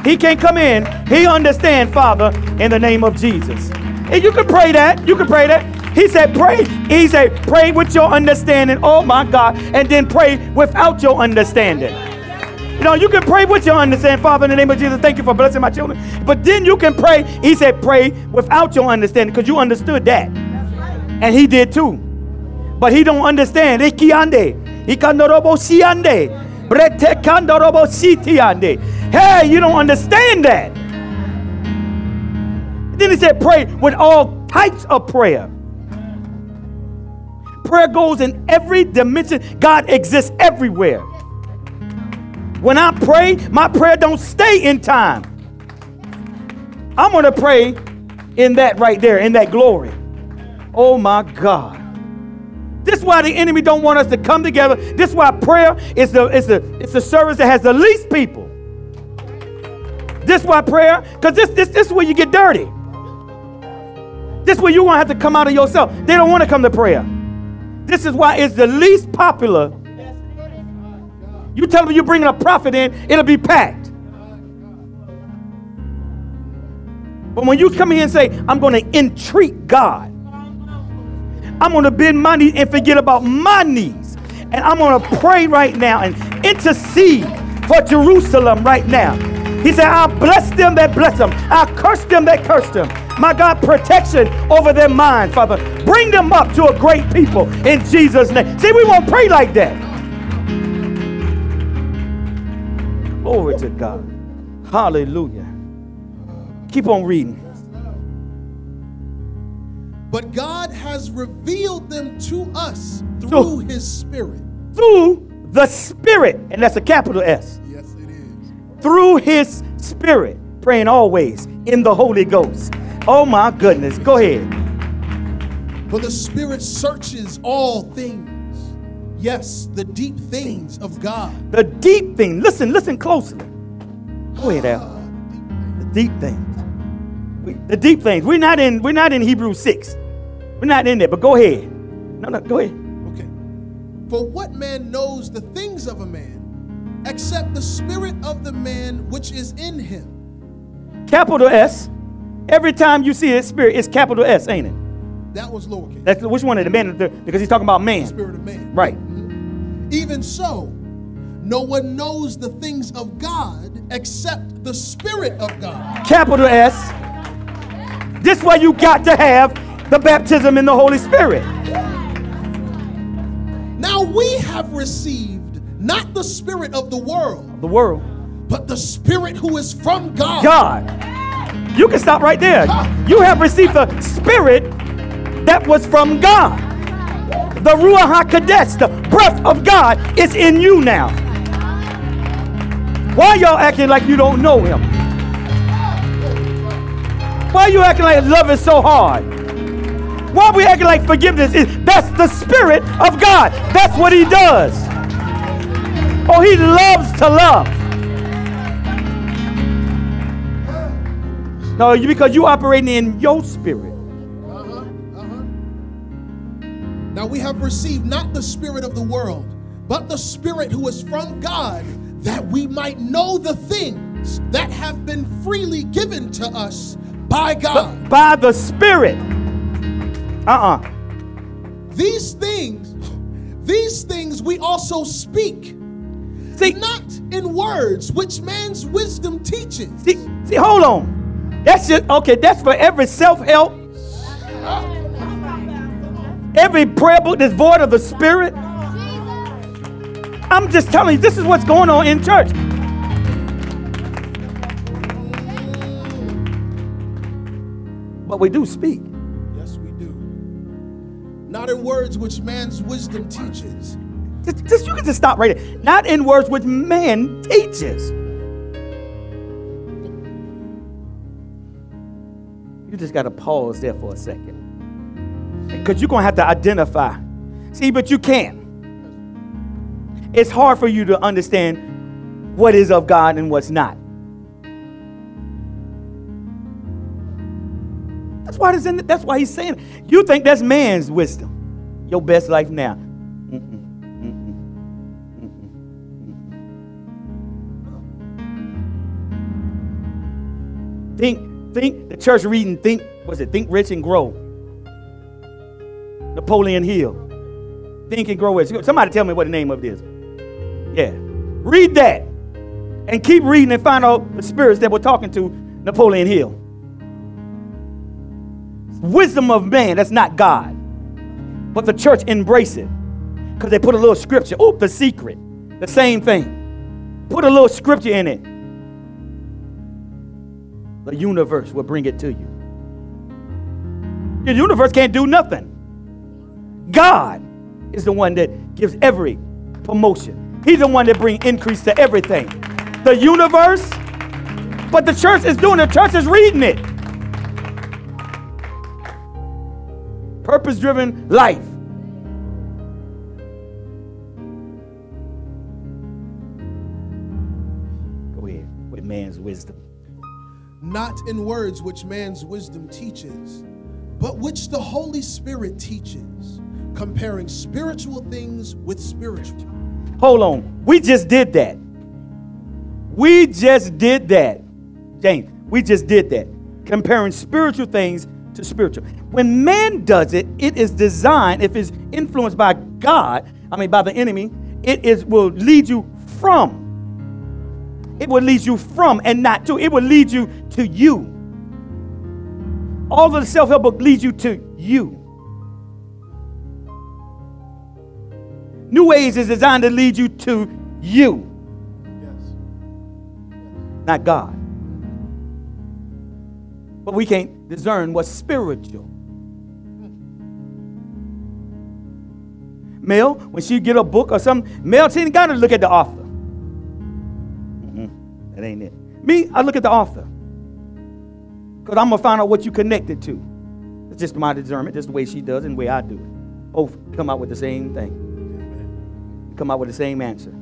He can't come in. He understand, Father, in the name of Jesus. And you can pray that. You can pray that. He said, pray. He said, pray with your understanding. Oh my God. And then pray without your understanding. You know, you can pray with your understanding, Father, in the name of Jesus, thank you for blessing my children. But then you can pray, he said, pray without your understanding, because you understood that. And he did too. But he don't understand. Hey, you don't understand that. Then he said, pray with all types of prayer. Prayer goes in every dimension. God exists everywhere. When I pray, my prayer don't stay in time. I'm going to pray in that right there, in that glory. Oh my God. This is why the enemy don't want us to come together. This is why prayer is the, is the, it's the service that has the least people. This is why prayer, because this, this, this is where you get dirty. This is where you're going to have to come out of yourself. They don't want to come to prayer. This is why it's the least popular you tell them you're bringing a prophet in, it'll be packed. But when you come here and say, I'm going to entreat God, I'm going to bend my knees and forget about my knees. And I'm going to pray right now and intercede for Jerusalem right now. He said, I'll bless them that bless them. I'll curse them that curse them. My God, protection over their mind, Father. Bring them up to a great people in Jesus' name. See, we won't pray like that. Glory to God. Hallelujah. Keep on reading. But God has revealed them to us through His Spirit. Through the Spirit. And that's a capital S. Yes, it is. through his spirit, praying always in the Holy Ghost. Oh my goodness. Go ahead. For the Spirit searches all things. Yes, the deep things of God. The deep thing. Listen, listen closely. Go ahead, Al. Ah, the deep things. The deep things. We're not in. We're not in Hebrews six. We're not in there. But go ahead. No, no. Go ahead. Okay. For what man knows the things of a man except the spirit of the man which is in him? Capital S. Every time you see his spirit, it's capital S, ain't it? That was lowercase. That's which one of the man? the- Because he's talking about the man. spirit of man. Right. Even so, no one knows the things of God except the spirit of God. Capital S. This way you got to have the baptism in the Holy Spirit. Now we have received not the spirit of the world, The world. but the spirit who is from God. God. You can stop right there. You have received the spirit that was from God. The Ruach HaKodesh, the breath of God, is in you now. Why y'all acting like you don't know him? Why you acting like love is so hard? Why we acting like forgiveness is that's the spirit of God. That's what he does. Oh, he loves to love. No, you because you operating in your spirit. Now we have received not the spirit of the world, but the spirit who is from God, that we might know the things that have been freely given to us by God. by the Spirit. Uh uh These things, these things we also speak, See, not in words which man's wisdom teaches. see, see, hold on. That's just okay. That's for every self-help, every prayer book that's void of the Spirit. I'm just telling you, this is what's going on in church. But we do speak. Yes, we do. Not in words which man's wisdom teaches. Just, just you can just stop right there. Not in words which man teaches. You just got to pause there for a second. Because you're going to have to identify. See, but you can't. It's hard for you to understand what is of God and what's not. That's why, in, that's why he's saying, you think that's man's wisdom. Your best life now. Think, think, the church reading, think, was it Think Rich and Grow? Napoleon Hill. Think and Grow Rich. Somebody tell me what the name of it is. Yeah. Read that. And keep reading and find out the spirits that were talking to Napoleon Hill. Wisdom of man, that's not God. But the church embrace it. Because they put a little scripture. Oop, the secret. The same thing. Put a little scripture in it. The universe will bring it to you. The universe can't do nothing. God is the one that gives every promotion. He's the one that brings increase to everything. The universe, but the church is doing it. The church is reading it. Purpose driven life. Go ahead with man's wisdom. not in words which man's wisdom teaches, but which the Holy Spirit teaches, comparing spiritual things with spiritual. Hold on. We just did that. We just did that. James, we just did that. Comparing spiritual things to spiritual. When man does it, it is designed, if it's influenced by God, I mean by the enemy, it is will lead you from. It will lead you from and not to. It will lead you to you. All of the self-help book leads you to you. New Ways is designed to lead you to you, Yes. not God. But we can't discern what's spiritual. Mel, when she get a book or something, Mel, she ain't got to look at the author. Mhm. That ain't it. Me, I look at the author. Because I'm going to find out what you connected to. It's just my discernment, just the way she does and the way I do it. Both come out with the same thing. Come out with the same answer.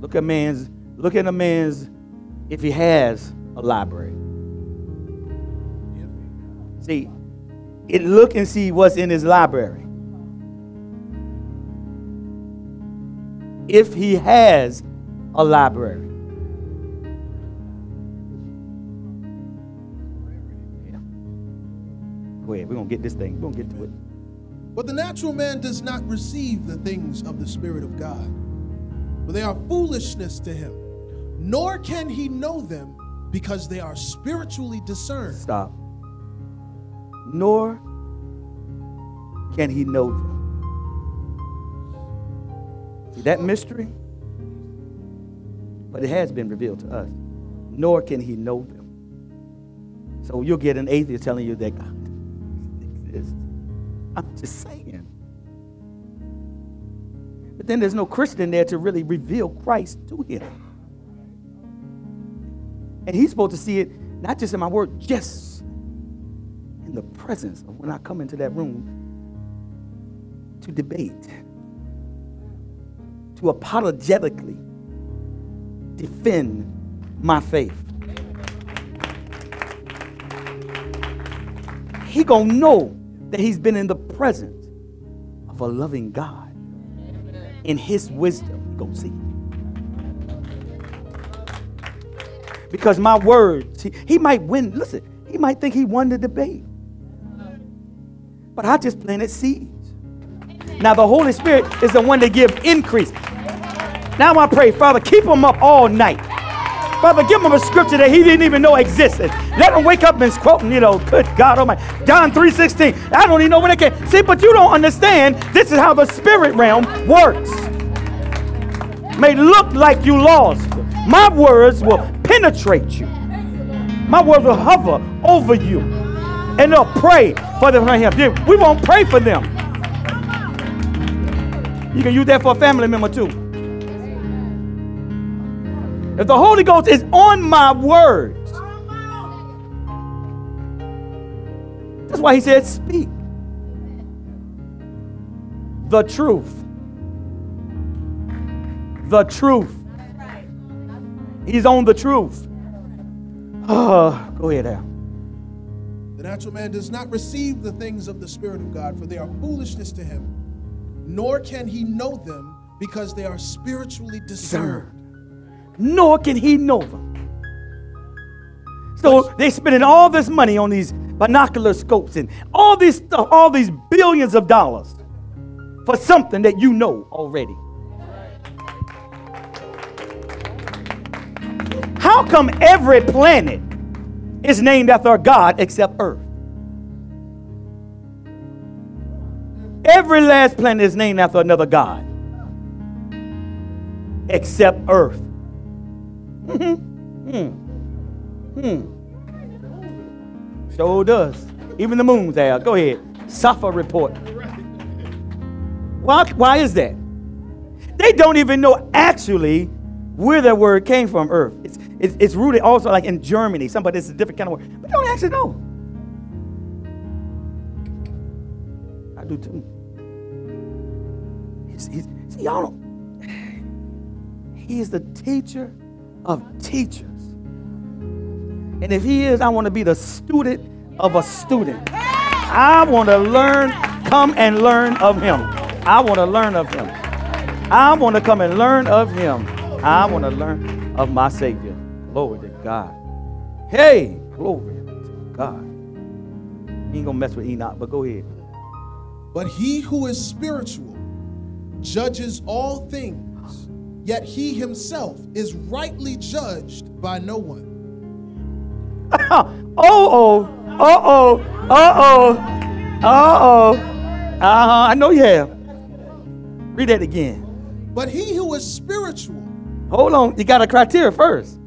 Look at man's, look at a man's, if he has a library. See, it look and see what's in his library. If he has a library. Go ahead, we're gonna get this thing, we're gonna get to it. But the natural man does not receive the things of the Spirit of God, for they are foolishness to him, nor can he know them because they are spiritually discerned. Stop. Nor can he know them. See that mystery? But it has been revealed to us. Nor can he know them. So you'll get an atheist telling you that God exists. I'm just saying. But then there's no Christian there to really reveal Christ to him. And he's supposed to see it not just in my word, just in the presence of when I come into that room to debate, to apologetically defend my faith. He gonna know that he's been in the presence of a loving God. In his wisdom, Go see. Because my words, he, he might win. Listen, he might think he won the debate. But I just planted seeds. Now the Holy Spirit is the one that give increase. Now I pray, Father, keep them up all night. Father, give him a scripture that he didn't even know existed. Let him wake up and quoting, you know, good God Almighty. John 3.16. I don't even know when it came. See, but you don't understand. This is how the spirit realm works. May look like you lost. My words will penetrate you. My words will hover over you. And they'll pray for them right here. We won't pray for them. You can use that for a family member too. If the Holy Ghost is on my words, that's why he said, Speak the truth. The truth. He's on the truth. Oh, go ahead, Al. The natural man does not receive the things of the Spirit of God, for they are foolishness to him, nor can he know them because they are spiritually discerned. Nor can he know them. So they're spending all this money on these binocular scopes and all these stuff, all these billions of dollars for something that you know already. How come every planet is named after a god except Earth? Every last planet is named after another god except Earth. Hmm. Hmm. Sure does. Even the moon's there. Go ahead. Safa report. Why, why is that? They don't even know actually where that word came from, earth. It's, it's, it's rooted also like in Germany. Somebody, it's a different kind of word. But they don't actually know. I do too. He's, he's, see, y'all don't. He is the teacher of teachers. And if he is, I want to be the student of a student. I want to learn, come and learn of him. I want to learn of him. I want to come and learn of him. I want to learn of my Savior. Glory to God. Hey, glory to God. He ain't gonna mess with Enoch, but go ahead. But he who is spiritual judges all things, yet he himself is rightly judged by no one. oh oh, uh oh, uh oh, uh oh. Uh huh. I know you have. Read that again. But he who is spiritual Hold on. You got a criteria first.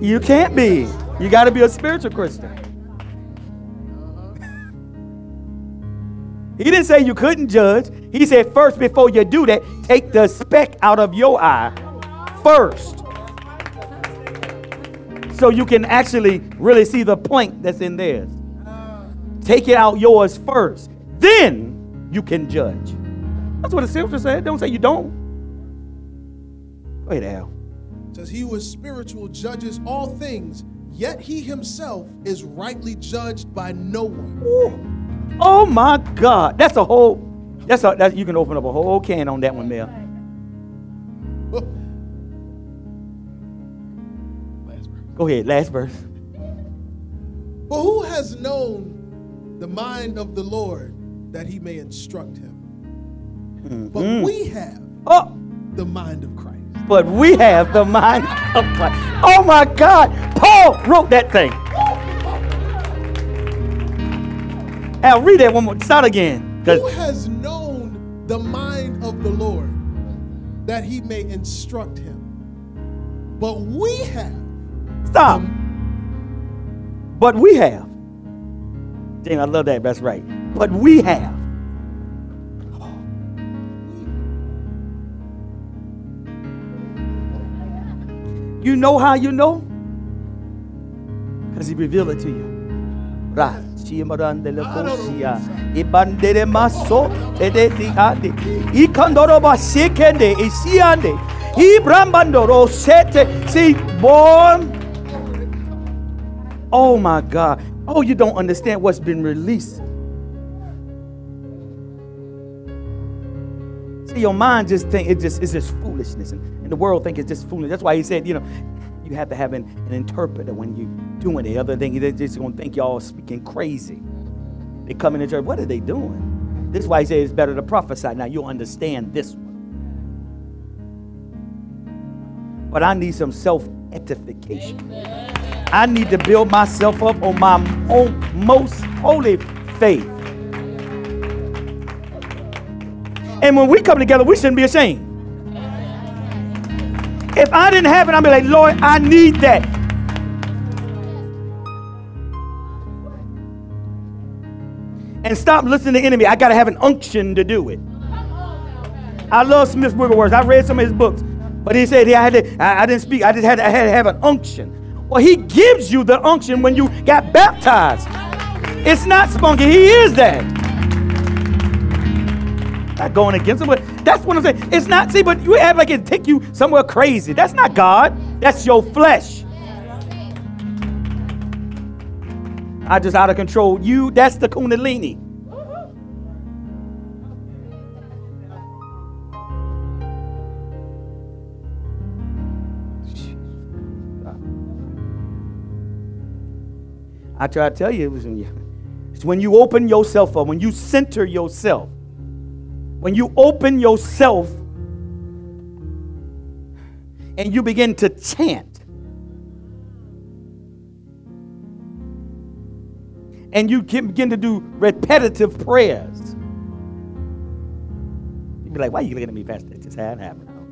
You can't be. You got to be a spiritual Christian. He didn't say you couldn't judge. He said, first, before you do that, take the speck out of your eye first. So you can actually really see the plank that's in theirs. Take it out yours first. Then you can judge. That's what the scripture said. Don't say you don't. Go ahead, Al. says he who is spiritual judges all things, yet he himself is rightly judged by no one. Ooh. Oh my God. That's a whole, that's a, that, you can open up a whole can on that one, Mel. Last verse. Go ahead, last verse. For who has known the mind of the Lord that he may instruct him? But mm-hmm. we have Oh, the mind of Christ. but we have the mind of Christ. Oh my God. Paul wrote that thing. Al, read that one more. Start again. Who has known the mind of the Lord that he may instruct him? But we have Stop. Um, but we have. James, I love that. That's right. But we have. You know how you know? Because he revealed it to you. Ra, Oh my God. Oh, you don't understand what's been released. See, your mind just think it just it's just foolishness, and, and the world think it's just foolish. That's why he said, you know, you have to have an, an interpreter when you're doing the other thing. They're just gonna think y'all speaking crazy. They come in the church. What are they doing? This is why he said it's better to prophesy. Now you'll understand this one. But I need some self edification. I need to build myself up on my own most holy faith. And when we come together, we shouldn't be ashamed. If I didn't have it, I'd be like, Lord, I need that. And stop listening to the enemy. I got to have an unction to do it. I love Smith Wigglesworth. I read some of his books. But he said, yeah, I, to, I, I didn't speak. I just had, I had to have an unction. Well, he gives you the unction when you got baptized. It's not spunky. He is that. Not going against him, but that's what I'm saying. It's not, see, but you act like it take you somewhere crazy. That's not God. That's your flesh. I just out of control. You, that's the kundalini. I try to tell you, it was when you, it's when you open yourself up, when you center yourself, when you open yourself and you begin to chant. And you begin to do repetitive prayers. You'd be like, why are you looking at me, Pastor? It just had happened. I don't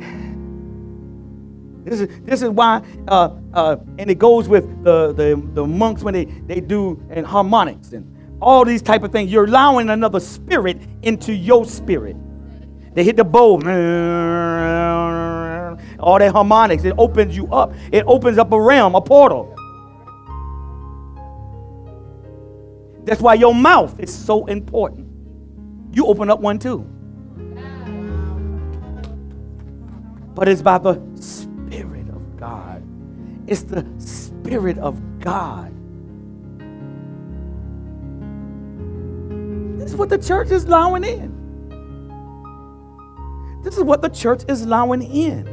know. This is, this is why, uh, uh, and it goes with the, the, the monks when they, they do and harmonics and all these type of things. You're allowing another spirit into your spirit. They hit the bow, all that harmonics. It opens you up. It opens up a realm, a portal. That's why your mouth is so important. You open up one too. But it's by the Spirit of God. It's the Spirit of God. This is what the church is allowing in. This is what the church is allowing in.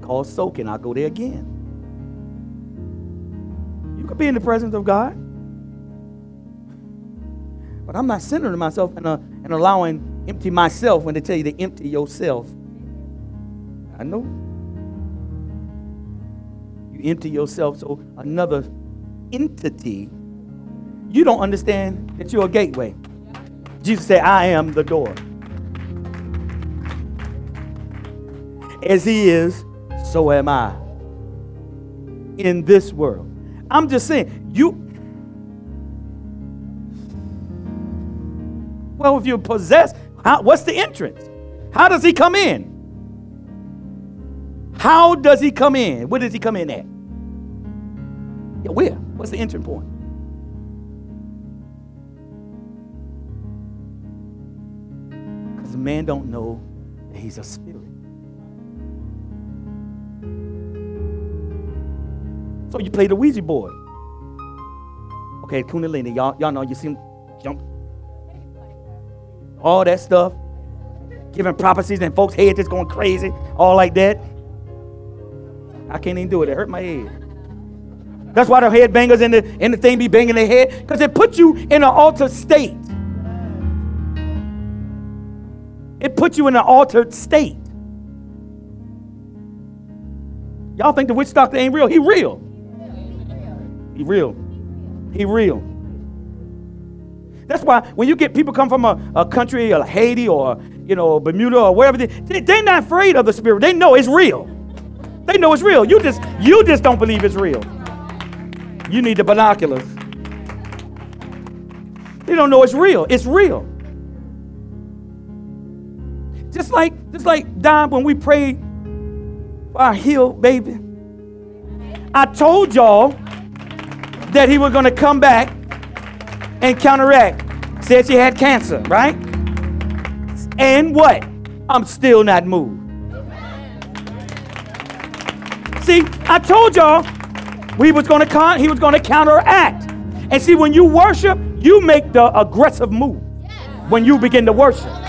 Called soaking. I'll go there again. You could be in the presence of God. But I'm not centering myself and, and allowing empty myself when they tell you to empty yourself. I know. You empty yourself so another entity, you don't understand that you're a gateway. Jesus said, I am the door. As he is, so am I in this world. I'm just saying, you. Well, if you're possessed, how, what's the entrance? How does he come in? How does he come in? Where does he come in at? Yeah, where? What's the entrance point? Man don't know that he's a spirit. So you play the Ouija board. Okay, Kundalini, y'all, y'all know you see him jump. All that stuff. Giving prophecies and folks' heads just going crazy. All like that. I can't even do it. It hurt my head. That's why the head bangers in the in the thing be banging their head because it puts you in an altered state. It puts you in an altered state. Y'all think the witch doctor ain't real? He real. He real. He real. That's why when you get people come from a, a country or Haiti or you know Bermuda or wherever they they're not afraid of the spirit. They know it's real. They know it's real. You just you just don't believe it's real. You need the binoculars. They don't know it's real. It's real. Just like just like Don when we prayed for our healed baby. I told y'all that he was to come back and counteract. Said she had cancer, right? And what? I'm still not moved. See, I told y'all we was gonna con- he was gonna counteract. And see, when you worship, you make the aggressive move. When you begin to worship.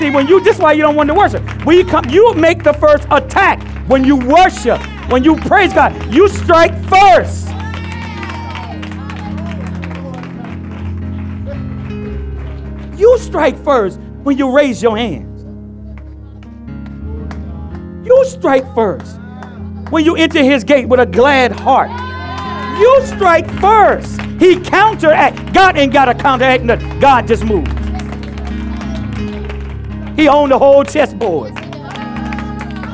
See, when you this is why you don't want to worship. You come, you make the first attack. When you worship, when you praise God, you strike first. You strike first when you raise your hands. You strike first when you enter his gate with a glad heart. You strike first. He counteract. God ain't got to counteract. God just moved. He owned the whole chessboard.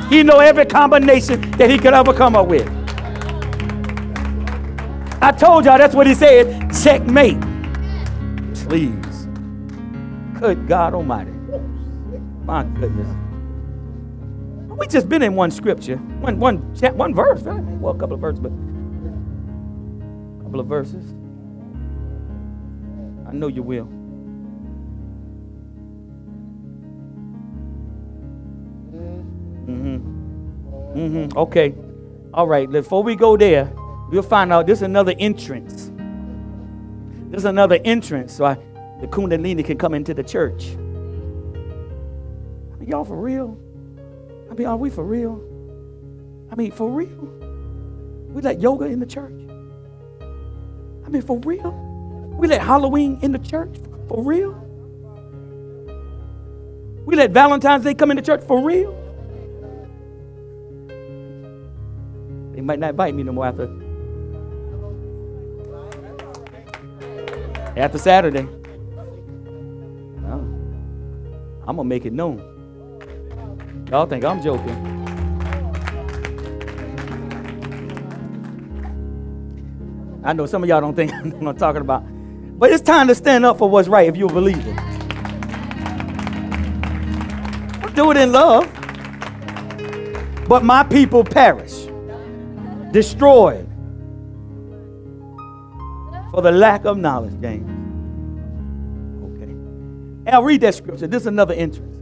He know every combination that he could ever come up with. I told y'all that's what he said. Checkmate. Please. Good God Almighty. My goodness. We just been in one scripture, one one one verse, right? Well, a couple of verses, but a couple of verses. I know you will. Mm-hmm. Mm-hmm. Okay. All right. Before we go there, we'll find out there's another entrance. There's another entrance, so I, the Kundalini can come into the church. Mean, y'all for real? I mean, are we for real? I mean, for real? We let yoga in the church? I mean, for real? We let Halloween in the church? For real? We let Valentine's Day come in the church? For real? Might not bite me no more after after Saturday. I'm gonna make it known. Y'all think I'm joking. I know some of y'all don't think I'm talking about. But it's time to stand up for what's right if you're a believer. Do it in love. But my people perish, destroyed for the lack of knowledge, James. Okay. I'll read that scripture. This is another entrance.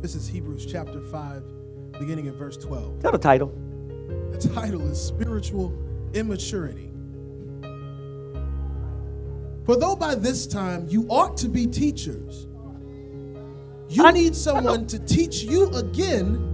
This is Hebrews chapter 5, beginning at verse 12. Tell the title. The title is Spiritual Immaturity. For though by this time you ought to be teachers, you I- need someone to teach you again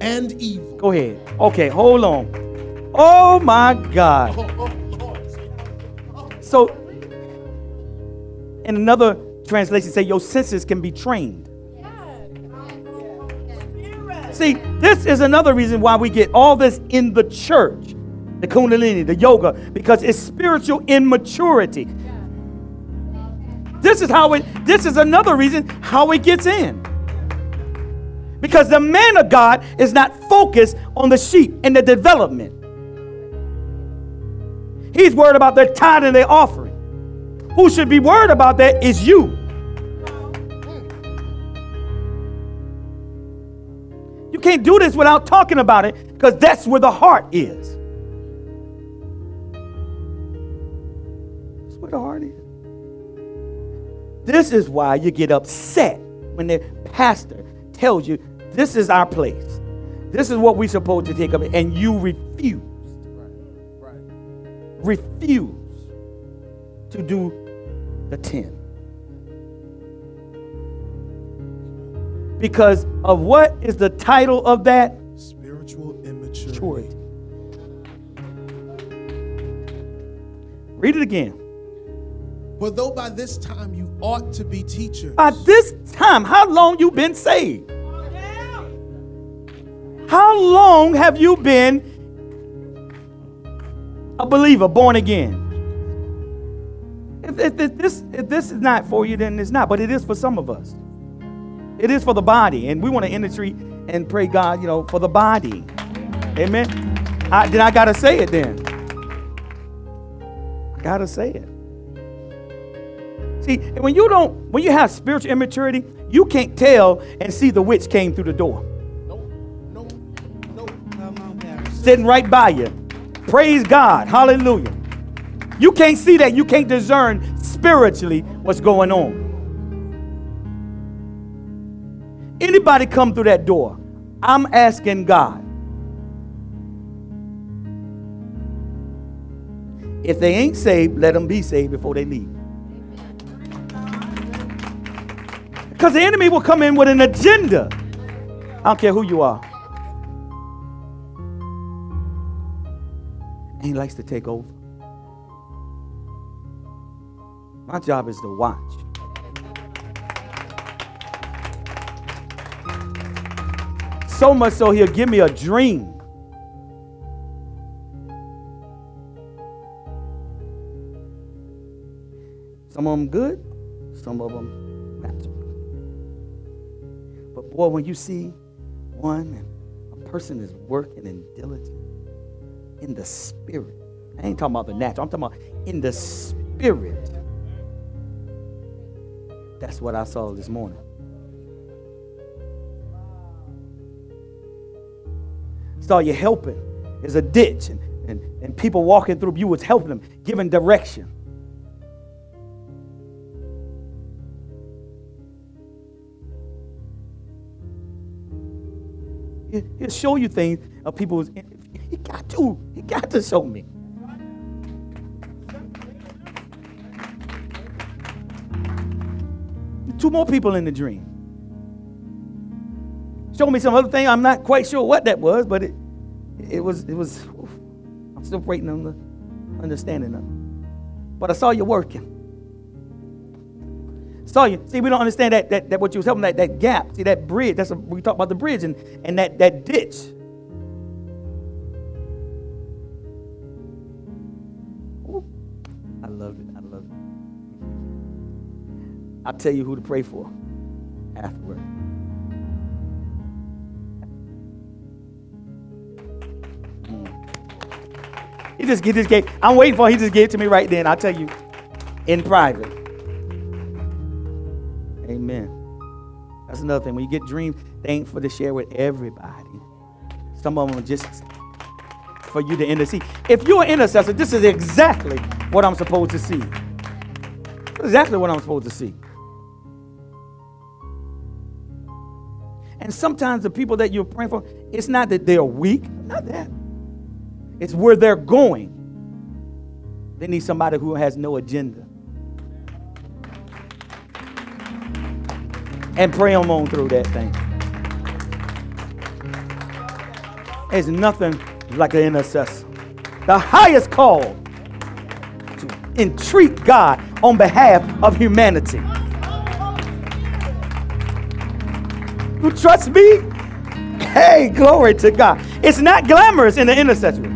and evil. Go ahead. Okay, hold on. Oh my God. Oh, oh, so, in another translation say your senses can be trained. See, this is another reason why we get all this in the church the Kundalini, the yoga, because it's spiritual immaturity. This is how it, this is another reason how it gets in. Because the man of God is not focused on the sheep and the development. He's worried about their tithe and their offering. Who should be worried about that is you. You can't do this without talking about it because that's where the heart is. That's where the heart is. This is why you get upset when the pastor tells you this is our place. This is what we're supposed to take up, and you refuse. Refuse to do the 10. Because of what is the title of that? Spiritual immaturity. Maturity. Read it again. For though by this time you ought to be teachers, By this time, how long you been saved? How long have you been a believer, born again? If, if, if this, if this is not for you, then it's not. But it is for some of us. It is for the body, and we want to entreat and pray God, you know, for the body. Amen. I, then I gotta say it. Then I gotta say it. See, when you don't, when you have spiritual immaturity, you can't tell and see the witch came through the door, sitting right by you. Praise God, Hallelujah. You can't see that. You can't discern spiritually what's going on. Anybody come through that door, I'm asking God. If they ain't saved, let them be saved before they leave. Because the enemy will come in with an agenda. I don't care who you are. And he likes to take over. My job is to watch. So much so he'll give me a dream. Some of them good, some of them boy, when you see one and a person is working and diligent in the spirit, I ain't talking about the natural, I'm talking about in the spirit. That's what I saw this morning. Saw you helping. There's a ditch and, and, and people walking through. You was helping them, giving direction. He'll show you things of people's. He got to. He got to show me. Two more people in the dream. Show me some other thing. I'm not quite sure what that was, but it it was it was. oof. I'm still waiting on the understanding of it. But I saw you working. Saw you. See, we don't understand that that, that what you was helping that, that gap. See that bridge. That's a, we talk about the bridge and and that that ditch. Ooh, I love it. I love it. I'll tell you who to pray for afterward. He just, he just gave, I'm waiting for, he just gave it to me right then. I'll tell you in private. That's another thing. When you get dreams, they ain't for to share with everybody. Some of them are just for you to intercede. If you're an intercessor, this is exactly what I'm supposed to see. Exactly what I'm supposed to see. And sometimes the people that you're praying for, it's not that they're weak, not that. It's where they're going. They need somebody who has no agenda. And pray them on through that thing. There's nothing like an intercessor. The highest call to entreat God on behalf of humanity. You trust me? Hey, glory to God. It's not glamorous in the intercessory.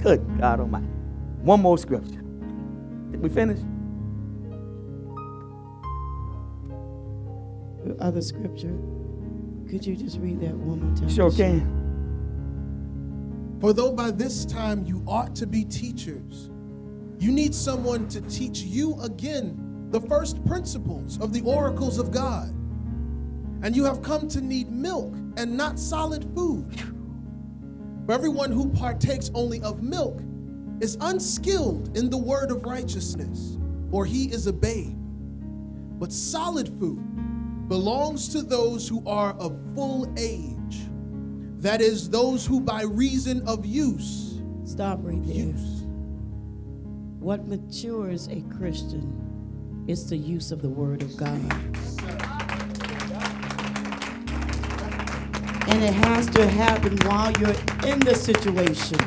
Good God Almighty. One more scripture. Did we finish? Other scripture. Could you just read that one more time? Sure can. For though by this time you ought to be teachers, you need someone to teach you again the first principles of the oracles of God. And you have come to need milk and not solid food. For everyone who partakes only of milk is unskilled in the word of righteousness, for he is a babe. But solid food belongs to those who are of full age. That is, those who by reason of use, Stop right there. use. What matures a Christian is the use of the Word of God. And it has to happen while you're in the situation,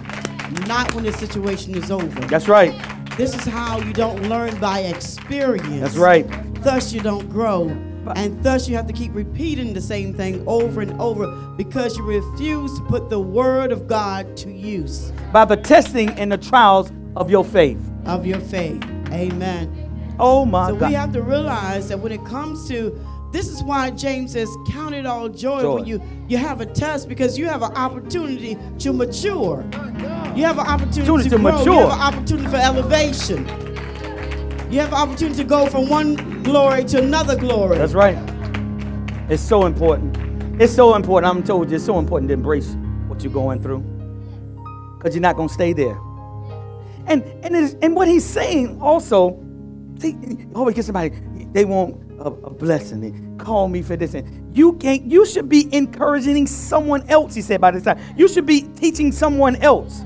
not when the situation is over. That's right. This is how you don't learn by experience. That's right. Thus, you don't grow. And thus, you have to keep repeating the same thing over and over because you refuse to put the Word of God to use By the testing and the trials of your faith. of your faith. Amen. Oh my So God. So we have to realize that when it comes to this is why James says, Count it all joy, Joy. when you, you have a test because you have an opportunity to mature. You have an opportunity Opportunity to, to grow. You have an opportunity for elevation. You have opportunity to go from one glory to another glory. That's right. It's so important. It's so important. I'm told you it's so important to embrace what you're going through. Because you're not going to stay there. And and and what he's saying also, see, oh, always get somebody, they want a, a blessing. They call me for this. And you can't, you should be encouraging someone else, he said by this time. You should be teaching someone else.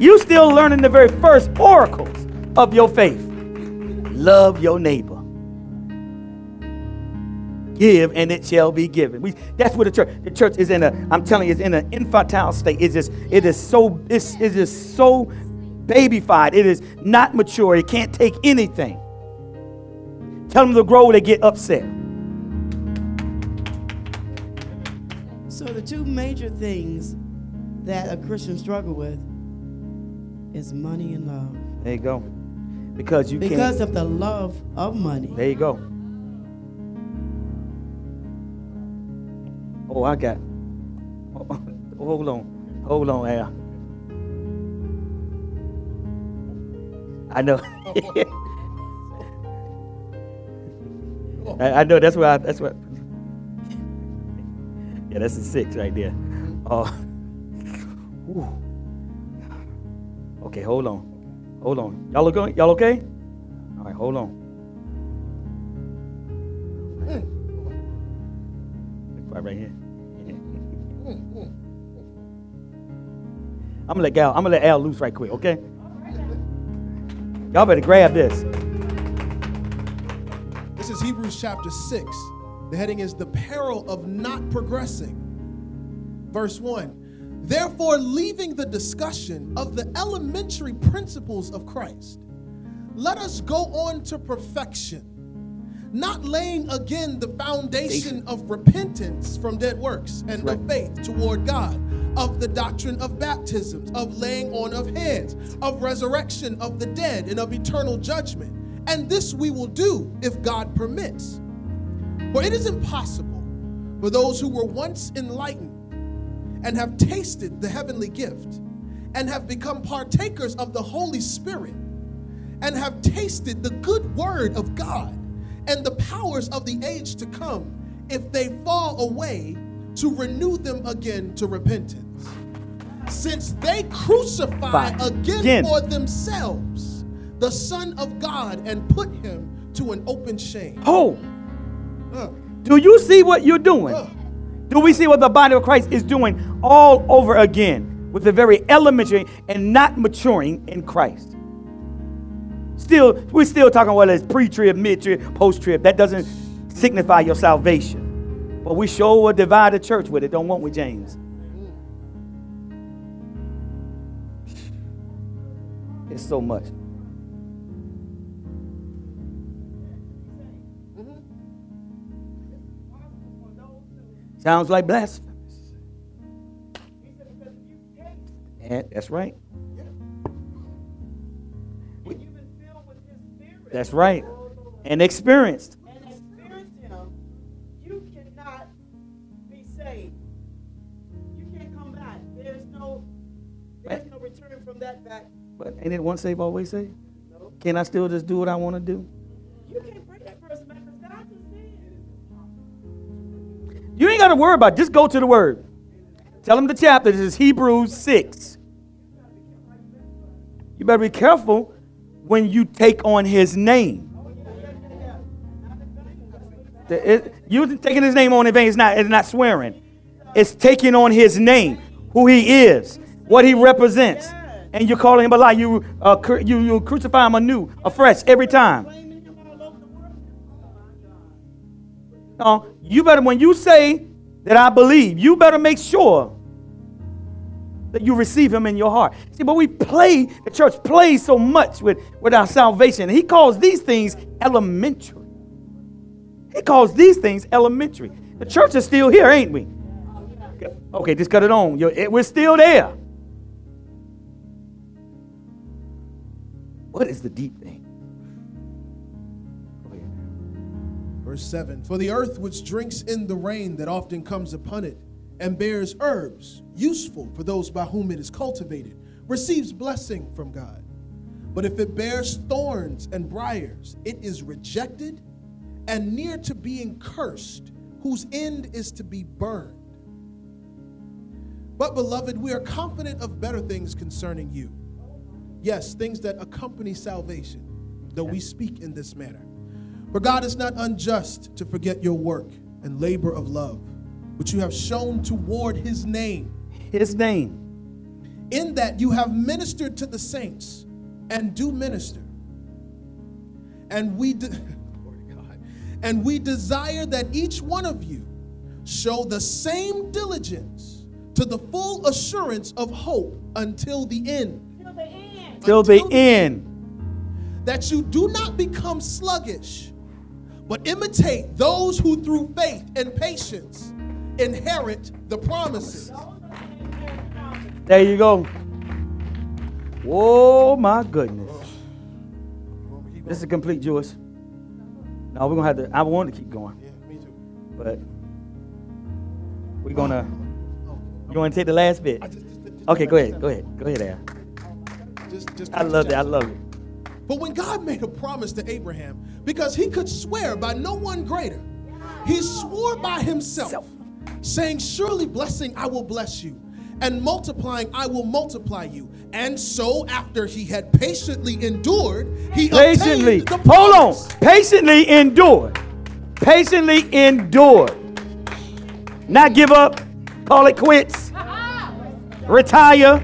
You still learning the very first oracles of your faith. Love your neighbor. Give and it shall be given. We, that's what the church. The church is in a. I'm telling you, it's in an infantile state. It's just. It is so. It's, it is so babyfied. It is not mature. It can't take anything. Tell them to grow. They get upset. So the two major things that a Christian struggle with is money and love. There you go. Because you Because can't. of the love of money. There you go. Oh, I got. Hold on. Hold on, Al. I know. I, I know. That's what. I, that's what. Yeah, that's a six right there. Oh. Ooh. Okay, hold on. Hold on. Y'all okay? Y'all okay? All right, hold on. Right, right here. I'm gonna let Al. I'm gonna let Al loose right quick, okay? Y'all better grab this. This is Hebrews chapter 6. The heading is The Peril of Not Progressing. Verse 1. Therefore, leaving the discussion of the elementary principles of Christ, let us go on to perfection, not laying again the foundation of repentance from dead works and That's of faith toward God, of the doctrine of baptisms, of laying on of hands, of resurrection of the dead, and of eternal judgment. And this we will do if God permits. For it is impossible for those who were once enlightened and have tasted the heavenly gift and have become partakers of the Holy Spirit and have tasted the good word of God and the powers of the age to come, if they fall away, to renew them again to repentance. Since they crucify again, Again. for themselves the Son of God and put him to an open shame. Oh, Uh, do you see what you're doing? uh. Do we see what the body of Christ is doing all over again with the very elementary and not maturing in Christ? Still, we're still talking whether it's pre-trib, mid-trib, post-trib. That doesn't signify your salvation. But we sure will divide the church with it, don't want we, James? It's so much. Sounds like blasphemy. And that's right. That's right. And experienced. and experience him, you cannot be saved. You can't come back. There's no there's no return from that back. But ain't it once saved, always saved? No. Can I still just do what I want to do? You ain't got to worry about it. Just go to the word. Tell them the chapter. This is Hebrews 6. You better be careful when you take on his name. You taking his name on in vain is not, it's not swearing. It's taking on his name, who he is, what he represents. And you're calling him a lie. You, uh, you, you crucify him anew, afresh, every time. No, you better, when you say that I believe, you better make sure that you receive him in your heart. See, but we play, the church plays so much with, with our salvation. He calls these things elementary. He calls these things elementary. The church is still here, ain't we? Okay, just cut it on. We're still there. What is the deep Verse 7 For the earth which drinks in the rain that often comes upon it, and bears herbs, useful for those by whom it is cultivated, receives blessing from God. But if it bears thorns and briars, it is rejected and near to being cursed, whose end is to be burned. But, beloved, we are confident of better things concerning you. Yes, things that accompany salvation, though we speak in this manner. For God is not unjust to forget your work and labor of love, which you have shown toward his name, His name. in that you have ministered to the saints and do minister. And we de- Glory God. and we desire that each one of you show the same diligence to the full assurance of hope until the end. Till the end. Till the Until the end. that you do not become sluggish, but imitate those who through faith and patience inherit the promises. There you go. Oh my goodness. This is complete, Jewish. No, we're gonna have to. I want to keep going, Yeah, me too. but we're gonna. You want to take the last bit? Just- just- just- Okay, go ahead. Go ahead. Go ahead, Al. Just, just I love that. I love it. But when God made a promise to Abraham, because he could swear by no one greater, he swore by himself, saying, Surely blessing I will bless you, and multiplying I will multiply you. And so, after he had patiently endured, he Patiently. obtained the Hold on. Patiently endured, Patiently endure. Not give up. Call it quits. Retire.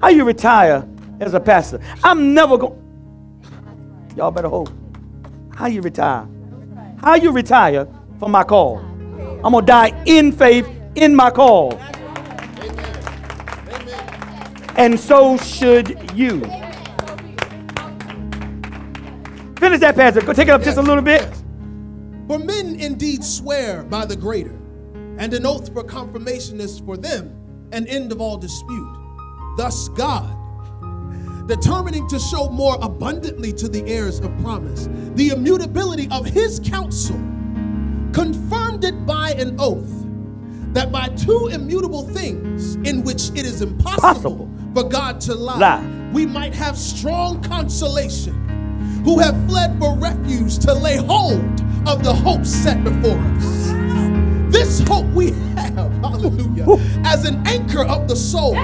How you retire as a pastor? I'm never going. Y'all better hold. How you retire? How you retire from my call? I'm gonna die in faith in my call. And so should you. Finish that pastor. Go take it up just a little bit. For men indeed swear by the greater, and an oath for confirmation is for them an end of all dispute. Thus, God, determining to show more abundantly to the heirs of promise the immutability of his counsel, confirmed it by an oath that by two immutable things in which it is impossible Possible. for God to lie, Lie. we might have strong consolation who have fled for refuge to lay hold of the hope set before us. This hope we have, hallelujah, as an anchor of the soul,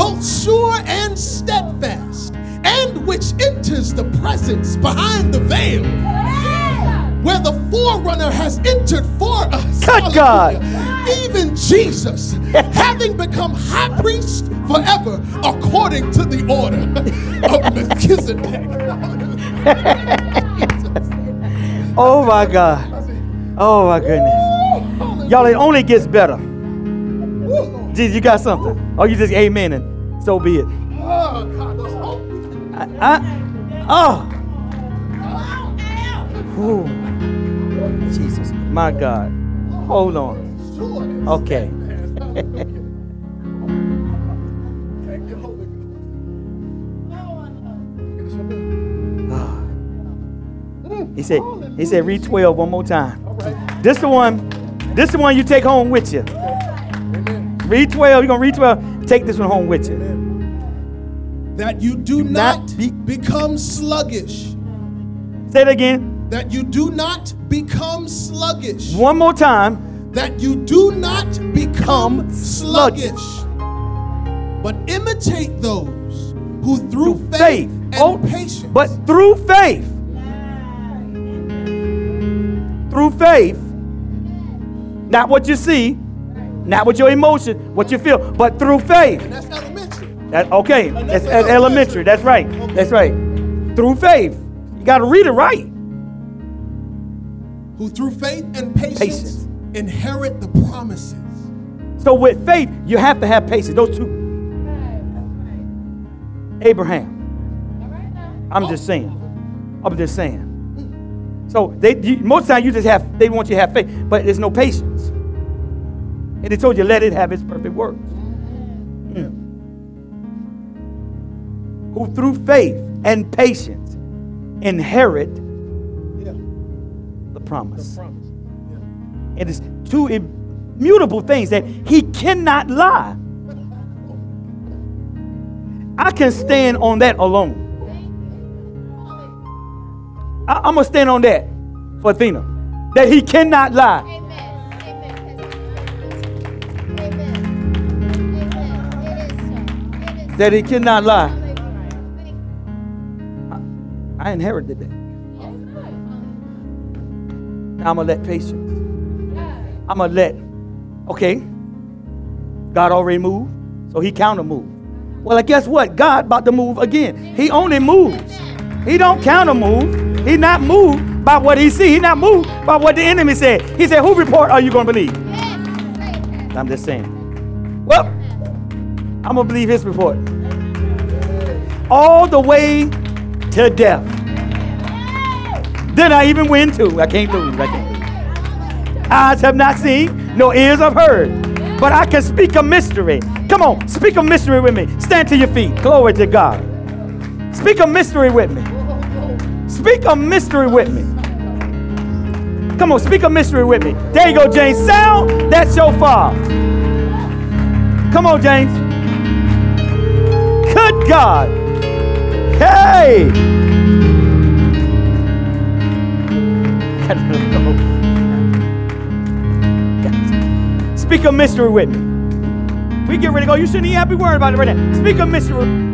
both sure and steadfast, and which enters the presence behind the veil, where the forerunner has entered for us. Good God. Even Jesus, having become high priest forever, according to the order of Melchizedek. Oh my God. Oh my goodness. Y'all, it only gets better. Jesus, you got something. Oh, you just amen. So be it. Oh, God, oh. Jesus, my God. Hold on. Okay. He said, he said, read 12 one more time. This the one, this the one you take home with you. Amen. Read 12, you're gonna read 12, take this one home with you. That you do not not, be- become sluggish. Say it again, That you do not become sluggish. one more time. That you do not become sluggish. sluggish. But imitate those who through, Through faith, faith. and Oh, patience. But through faith, through faith, not what you see, not with your emotion, what you feel, but through faith. and that's elementary. That, okay, that's, that's that's elementary. That's right. Okay. That's right. Through faith, you got to read it right. Who through faith and patience, Patience. inherit the promises. So with faith, you have to have patience. Those two. Abraham. I'm just saying. I'm just saying. So they you, most times you just have they want you to have faith, but there's no patience. And he told you let it have its perfect work. Mm. Who through faith and patience inherit Yeah. the promise. Promise. It is two immutable things that he cannot lie. I can stand on that alone. I, am gonna stand on that for Athena. That he cannot lie. That he cannot lie. I inherited that. Now I'm gonna let patience. I'm gonna let, okay, God already moved, so he counter moved. Well, I guess what? God about to move again. He only moves. He don't counter move. He not moved by what he see. He not moved by what the enemy said. He said, who report are you gonna believe? I'm just saying. Well, I'm gonna believe his report. All the way to death. Then I even win too. I can't lose. I can't. Eyes have not seen, no ears have heard. But I can speak a mystery. Come on, speak a mystery with me. Stand to your feet. Glory to God. Speak a mystery with me. Speak a mystery with me. Come on, speak a mystery with me. There you go, James. Sound that shofar. Come on, James. God. Hey. Speak of mystery with me. We get ready to go. You shouldn't even be worried about it right now. Speak of mystery.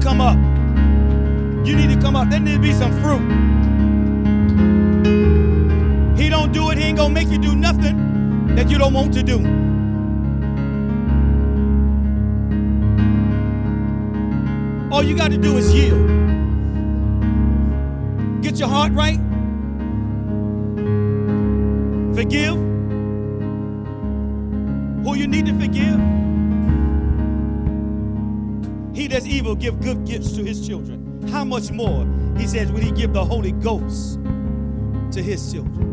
Come up. You need to come up. There need to be some fruit. He don't do it. He ain't gonna make you do nothing that you don't want to do. All you got to do is yield. More, he says, will he give the Holy Ghost to his children?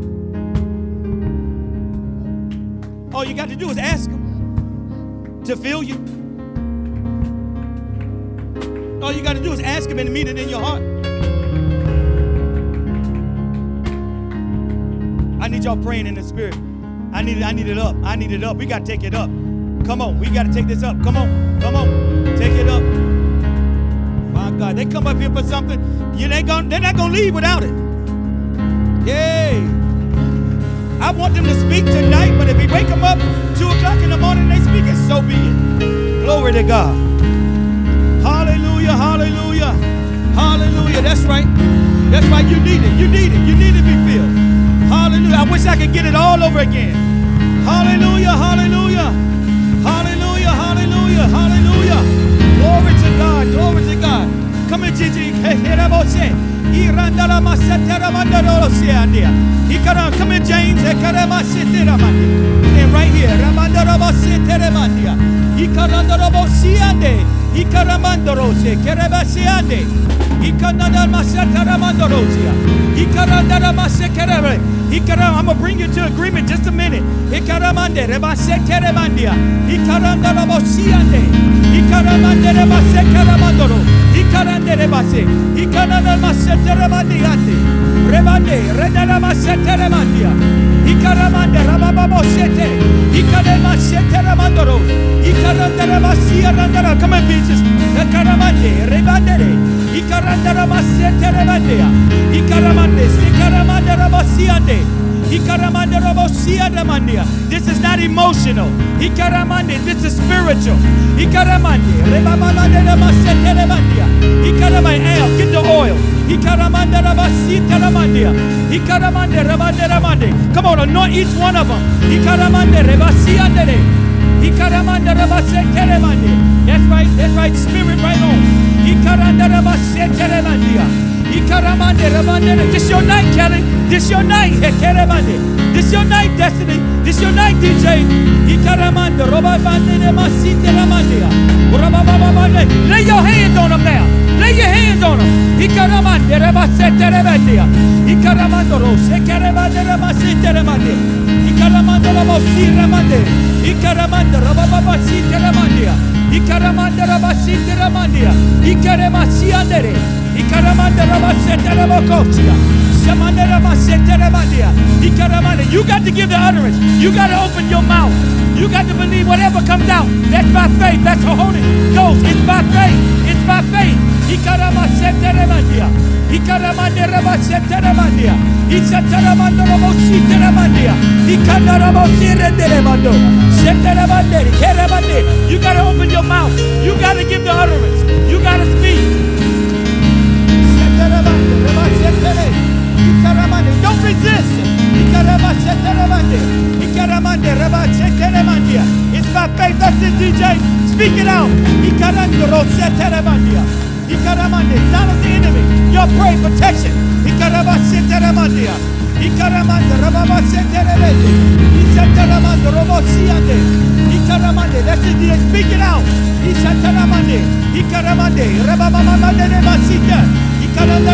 All you got to do is ask him to fill you. All you got to do is ask Him and mean it in your heart. I need y'all praying in the spirit. I need it, I need it up. I need it up. We got to take it up. Come on. We got to take this up. Come on. Come on. Take it up. God. They come up here for something. You ain't gonna, they're not going to leave without it. Yay. I want them to speak tonight, but if we wake them up 2 o'clock in the morning they speak it, so be it. Glory to God. Hallelujah, hallelujah, hallelujah. That's right. That's right. You need it. You need it. You need to be filled. Hallelujah. I wish I could get it all over again. Hallelujah, hallelujah, hallelujah, hallelujah, hallelujah. Glory to God. Glory to God. Come here, Gigi. Irandala masetera mandaro siandia. Ikara, come James. Ekarema sitera mandi. And right here, Ramandaro masetera mandia. Ikarandaro bosiande. Ikaramandaro se kereba siande. Ikanandar masetera mandorosia. Ikarandara masekerebe. Ikara, I'm gonna bring you to agreement just a minute. Ikaramande reba setere mandia. Ikarandara bosiande. Ikaramande reba sekera mandoro. Ikarande reba se. Ikarandara masetere mandiate. Rebande, redala masetere mandia. Ikaramande rabababo sete. Ikarema setere mandoro. Ikarandara masia randara. Come on, beaches. Ikaramande, rebandere. Ikarandara masetere mandia. Ikaramande, sikaramande rabasiande. Ikaramande rabosiande mandia. This is not emotional. This is spiritual. Al, eh, get the oil. Come on, anoint each one of them. That's right, that's right, spirit right on. This your night, Kelly. This your night. This your night, Destiny. This your night, DJ. Lay your hands on them now. Lay your hands on them. Ikaramande rabasete remandia. Ikaramando rose kerebande ramasite remande. Ikaramando rabosi remande. You got to give the utterance. You got to open your mouth. You got to believe whatever comes out. That's by faith. That's the Holy Ghost. It's by faith. It's by faith. You got to open your mouth. You got to give the utterance. You got to speak. Don't resist. It's by faith. That's it, DJ. Speak it out. Silence the enemy. Your pray protection. That's it, DJ. Speak it out. Isataramande. Ikaramande. Rababamamande. Ikaranda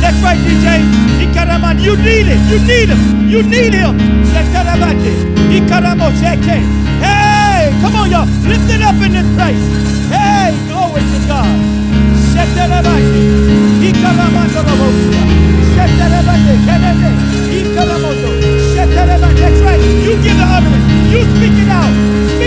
That's right, DJ. You need it. You need him. You need him. Hey, come on, y'all. Lift it up in this place. Hey, glory to God. Ikaramoto. That's right. You give the utterance. You speak it out.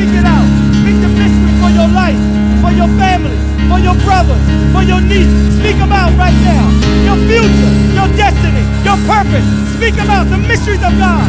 Speak it out. Speak the mystery for your life, for your family, for your brothers, for your. Speak them out right now. Your future, your destiny, your purpose. Speak about the mysteries of God.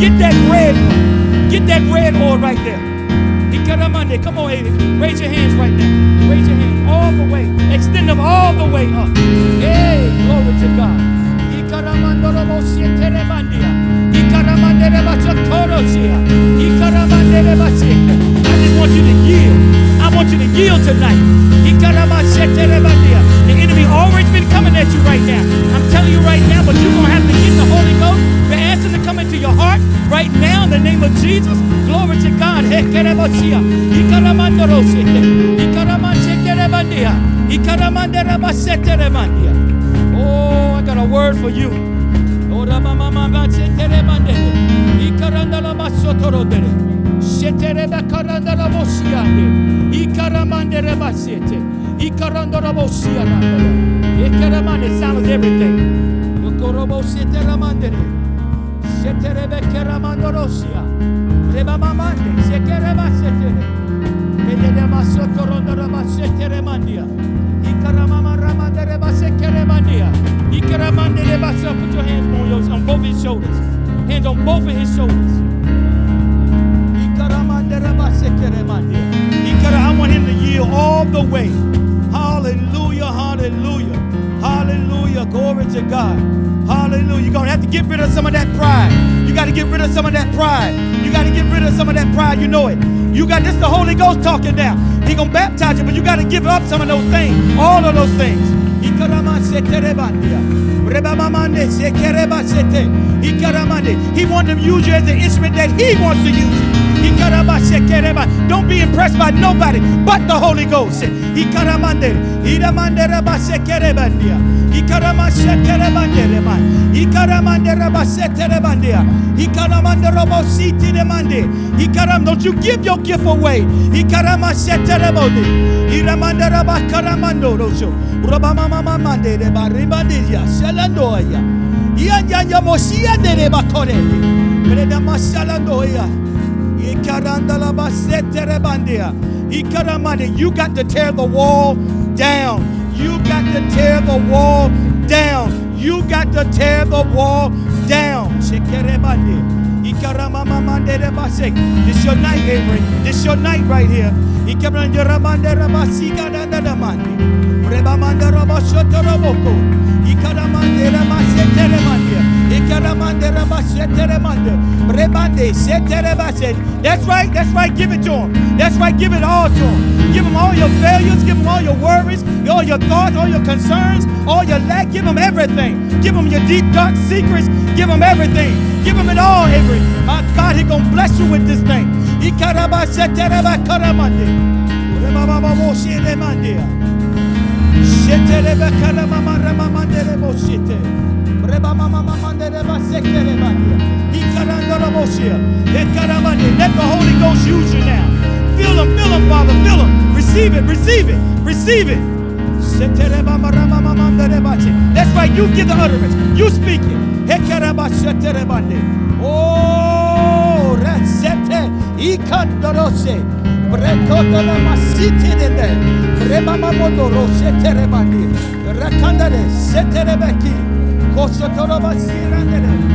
Get that red. Get that red oil right there. Come on, Aiden. Raise your hands right now. Raise your hands all the way. Extend them all the way up. Hey, glory to God. I just want you to yield. I want you to yield tonight. Hekerebosia. Ikaramandorosiete. Ikaramanseteremandia. Ikaramanderebaseteremandia. Oh, I got a word for you. Ora mama mama setere mandere. Ikaranda la masotorodere. Setere ba karanda la bosiande. Ikaramandere basete. Ikaranda la bosiaranda. Ikaramande sounds everything. Yokorobo setere mandere. Setere be Put your hands on, both his shoulders. Hands on both of his shoulders. I want him to yield all the way. Hallelujah, hallelujah, hallelujah. Glory to God. Hallelujah. You're going to have to get rid of some of that pride. You got to get rid of some of that pride. You got to get rid of some of that pride. You know it. You got this the Holy Ghost talking now. He to baptize you, but you got to give up some of those things. All of those things. He wants to use you as the instrument that he wants to use. Don't be impressed by nobody but the Holy Ghost. Don't you give your gift away. Ribandiria. Shalandoya. Iyanyanya mosia de reba korele. Breda masalandoya. Ikaramande. You got to tear the wall down. You got to tear the wall down. You got to tear the wall down. This your night, Avery. This your night right here. Ikaranderabanderabasikadandadamande. Rebamanderabashotoroboko. That's right, that's right. Give it to him. That's right, give it all to him. Give him all your failures, give him all your worries, all your thoughts, all your concerns, all your lack. Give him everything. Give him your deep, dark secrets. Give him everything. Give him it all, Avery. My God, he gonna bless you with this thing. Ikarabaseterebakaramande. Rebabababoshiremandia. Sheterebekaramamaramamandelemoshite. Rebamamamamandelemasekeremandia. Ikarandoroboshia. Ekaramande. Let the Holy Ghost use you now. Feel him, feel him, Father, feel him. Receive it, receive it, receive it. That's right, you give the utterance. You speak it. Oh, resete. Ikandorose. Brekotala masiti dende. Rebamamoto rosete rebandi. Rakandale seterebeki. Kosotoro basirandele. Don't you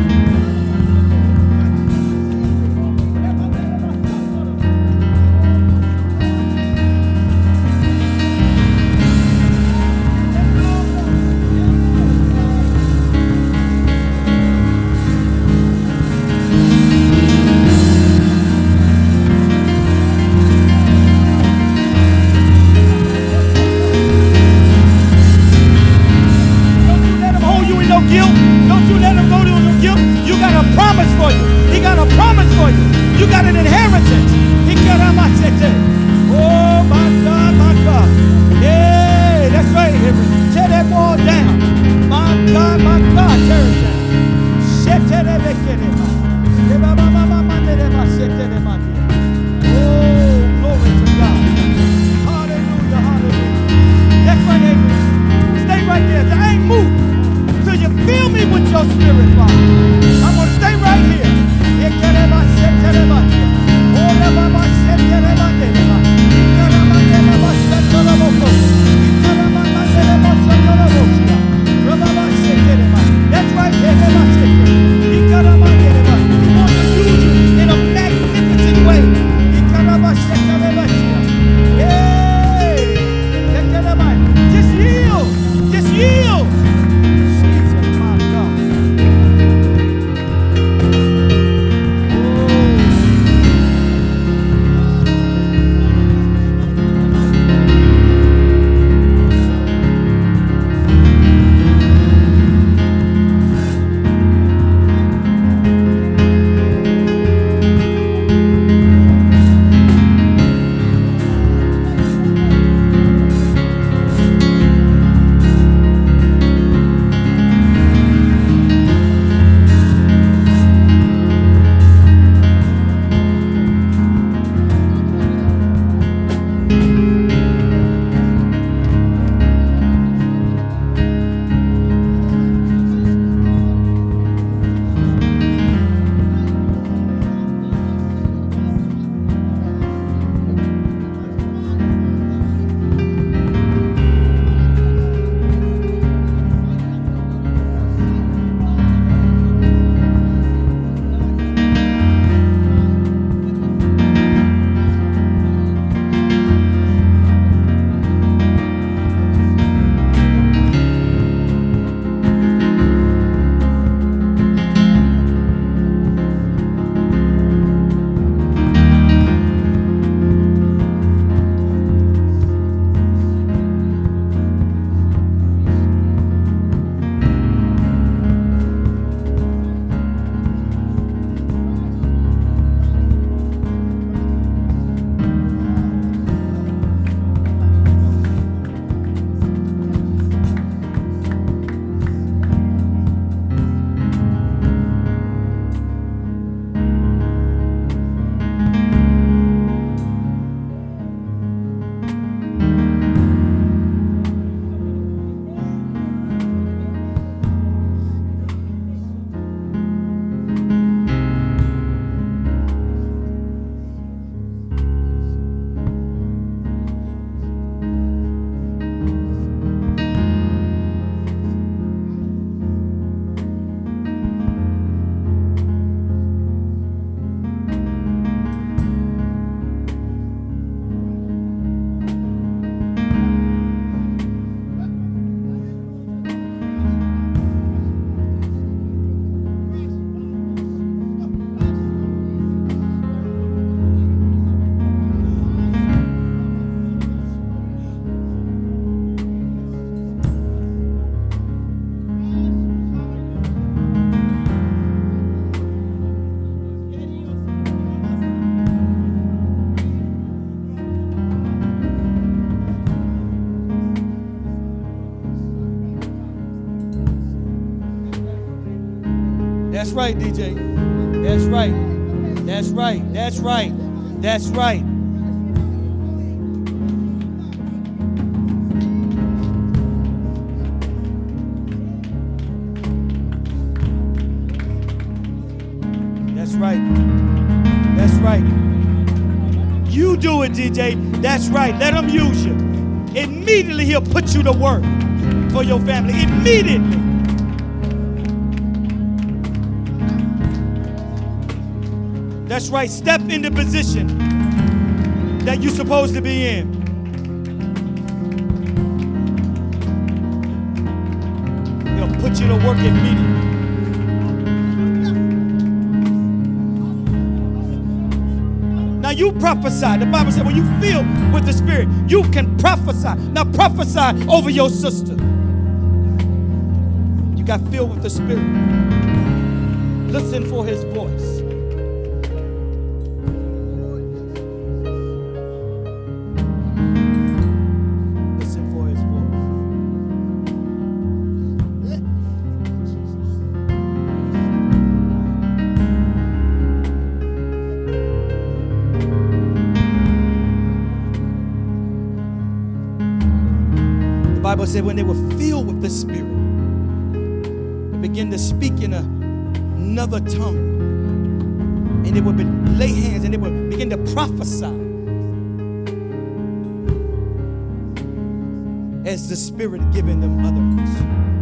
right, DJ. That's right. That's right. That's right. That's right. That's right. That's right. You do it, DJ. That's right. Let him use you. Immediately he'll put you to work for your family. Immediately. That's right. Step in the position that you're supposed to be in. He'll put you to work immediately. Now you prophesy. The Bible said when you feel with the Spirit, you can prophesy. Now prophesy over your sister. You got filled with the Spirit. Listen for his voice. Bible said when they were filled with the Spirit, they began to speak in a, another tongue. And they would be, lay hands and they would begin to prophesy as the Spirit giving them utterance.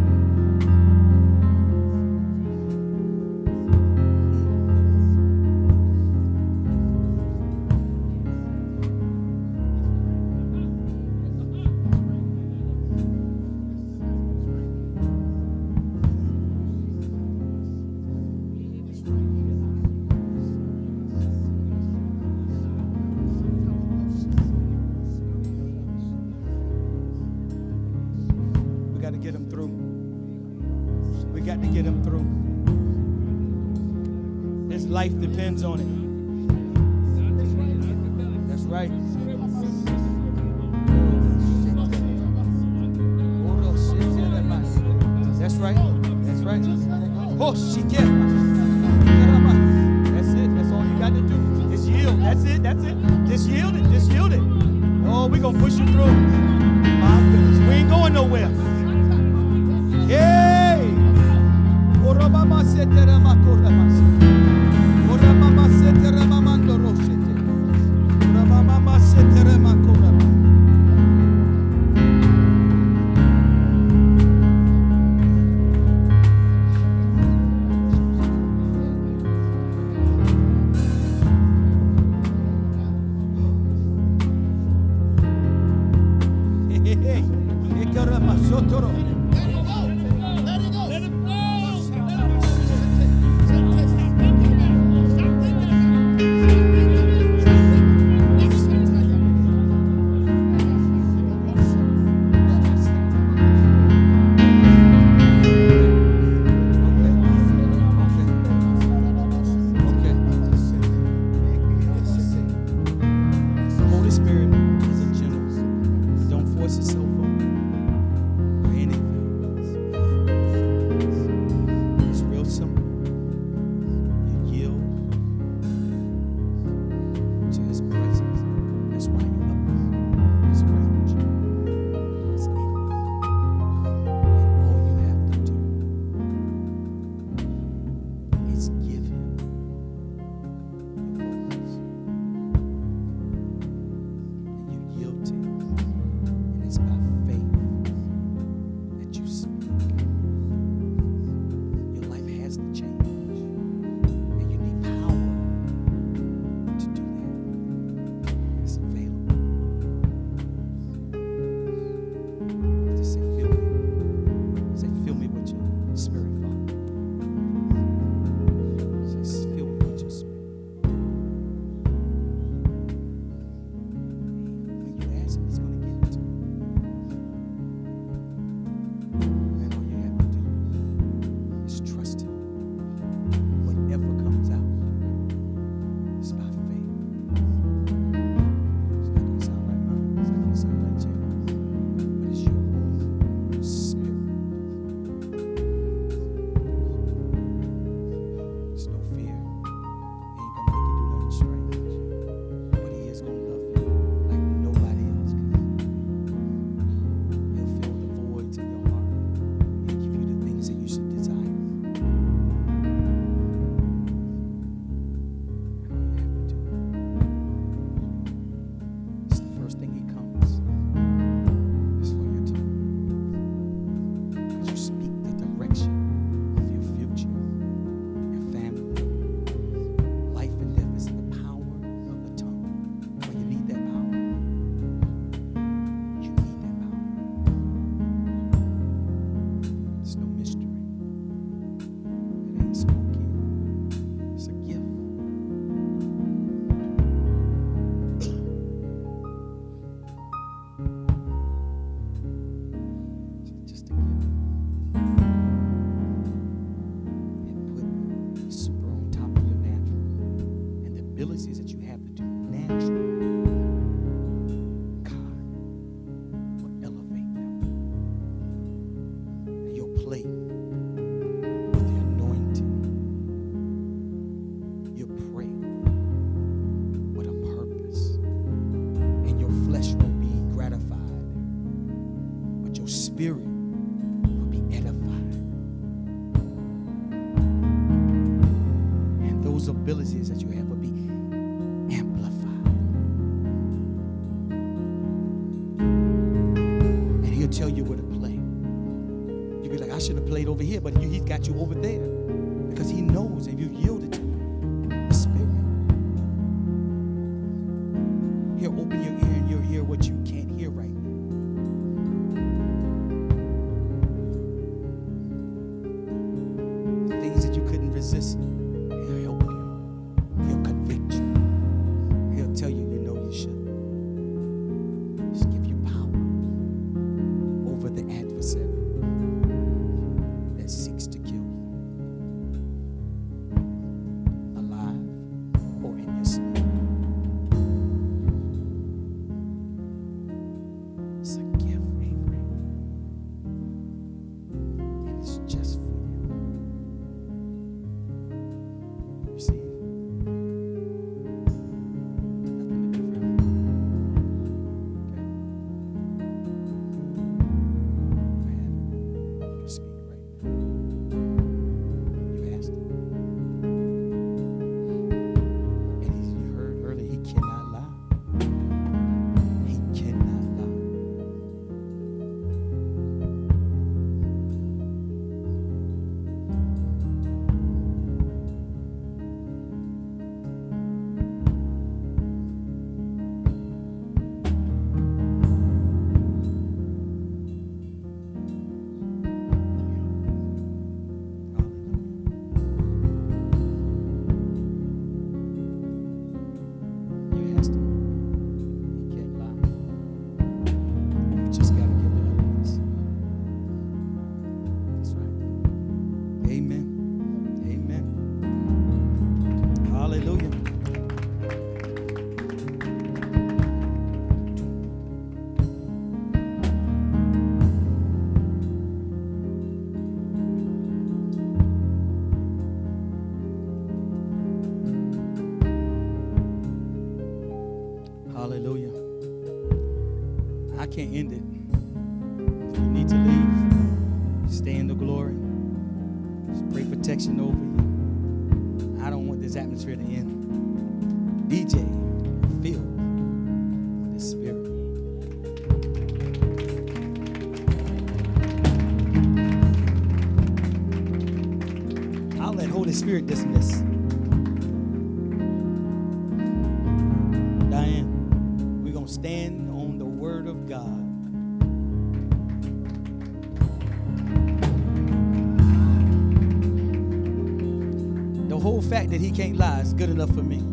can't lie. It's good enough for me.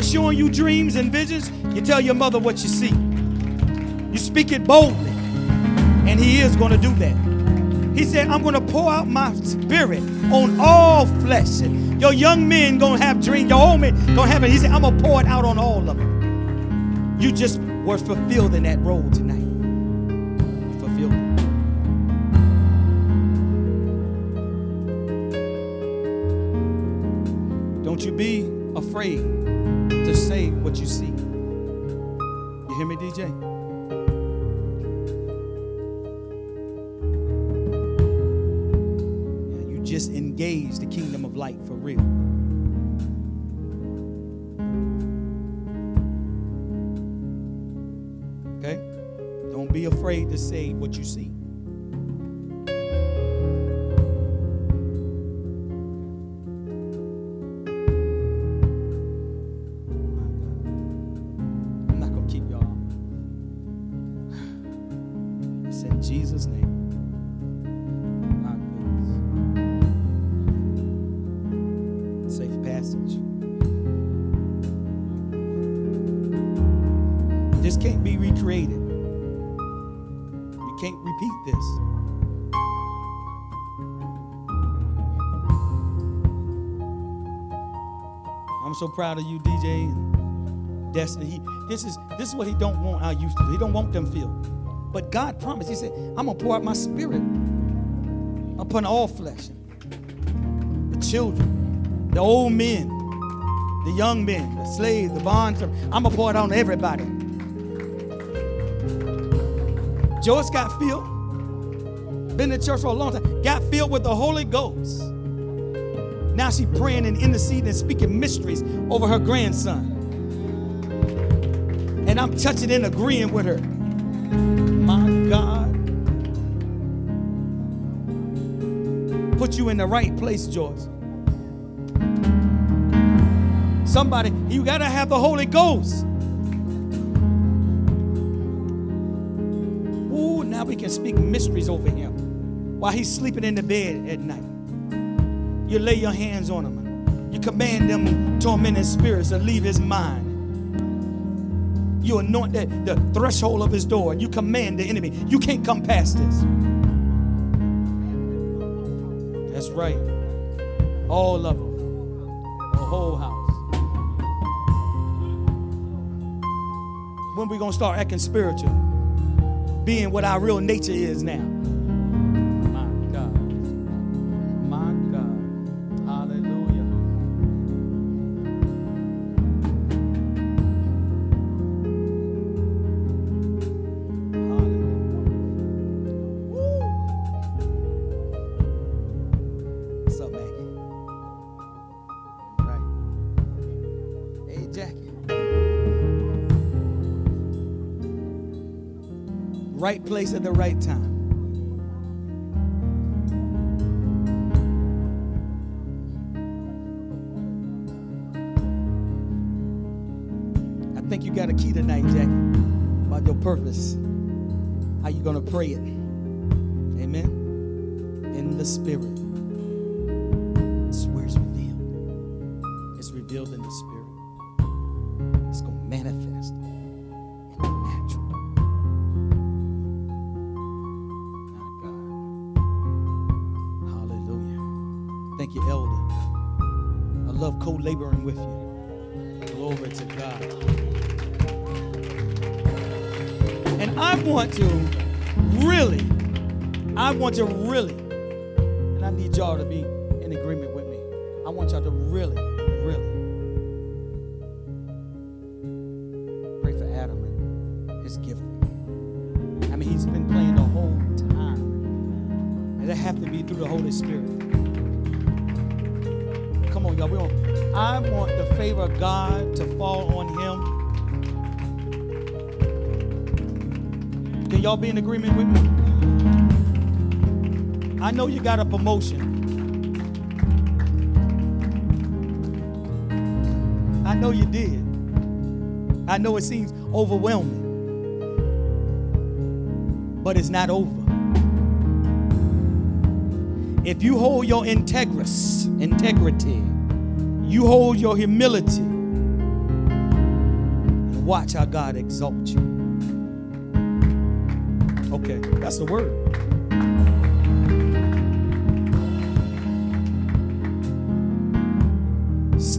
God showing you dreams and visions, you tell your mother what you see. You speak it boldly, and He is going to do that. He said, I'm going to pour out my spirit on all flesh. Your young men going to have dreams. Your old men going to have it. He said, I'm going to pour it out on all of them. You just were fulfilled in that role say proud of you, DJ and Destiny. He, this is this is what he don't want our youth to do. He don't want them feel. But God promised. He said, "I'm gonna pour out my spirit upon all flesh, the children, the old men, the young men, the slaves, the bonds. I'm gonna pour it on everybody." Joyce got filled. Been in church for a long time. Got filled with the Holy Ghost. Now she praying and interceding and speaking mysteries over her grandson. And I'm touching and agreeing with her. My God. Put you in the right place, George. Somebody, you got to have the Holy Ghost. Ooh, now we can speak mysteries over him while he's sleeping in the bed at night. You lay your hands on him. You command them tormented spirits to leave his mind. You anoint the, the threshold of his door and you command the enemy. You can't come past this. That's right. All of them. The whole house. When we gonna start acting spiritual? Being what our real nature is now. Place at the right time. Want to really, and I need y'all to be in agreement with me. I want y'all to really, really pray for Adam and his gifting. I mean, he's been playing the whole time. And it have to be through the Holy Spirit. Come on, y'all. We want, I want the favor of God to fall on him. Can y'all be in agreement with me? I know you got a promotion. I know you did. I know it seems overwhelming. But it's not over. If you hold your integris, integrity, you hold your humility, and watch how God exalts you. Okay, that's the word.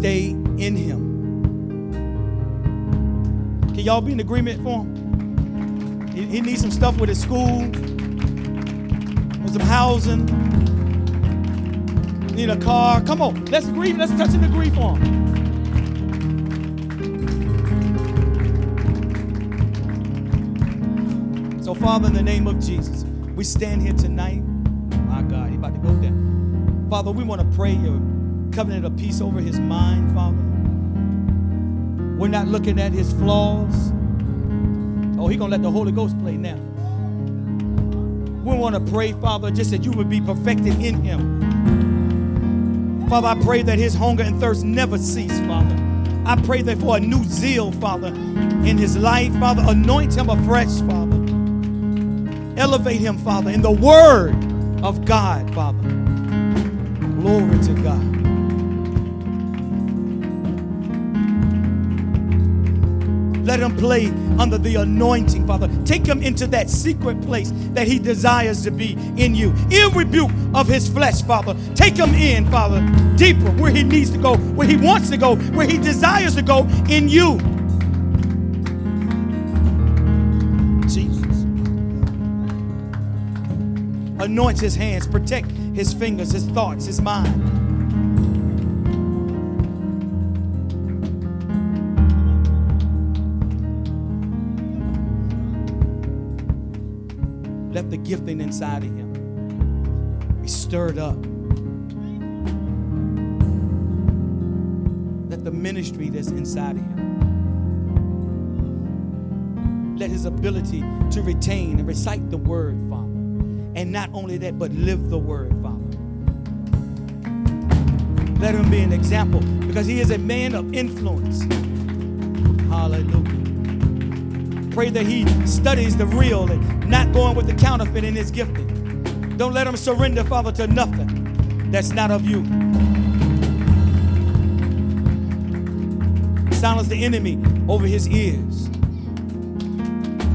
Stay in Him. Can y'all be in agreement for him? He, he needs some stuff with his school, with some housing. Need a car. Come on, let's agree. Let's touch and agree for him. So, Father, in the name of Jesus, we stand here tonight. My God, he about to go there. Father, we want to pray your covenant of peace over his mind, Father. We're not looking at his flaws. Oh, he gonna let the Holy Ghost play now. We want to pray, Father, just that you would be perfected in him. Father, I pray that his hunger and thirst never cease, Father. I pray that for a new zeal, Father, in his life, Father, anoint him afresh, Father. Elevate him, Father, in the word of God, Father. Glory to God. Let him play under the anointing, Father. Take him into that secret place that he desires to be in you. In rebuke of his flesh, Father. Take him in, Father, deeper where he needs to go, where he wants to go, where he desires to go in you. Jesus. Anoint his hands, protect his fingers, his thoughts, his mind. Inside of him be stirred up. Let the ministry that's inside of him. Let his ability to retain and recite the word, Father. And not only that, but live the word, Father. Let him be an example because he is a man of influence. Hallelujah. Pray that he studies the real and not going with the counterfeit in his gifting. Don't let him surrender, Father, to nothing that's not of you. Silence the enemy over his ears.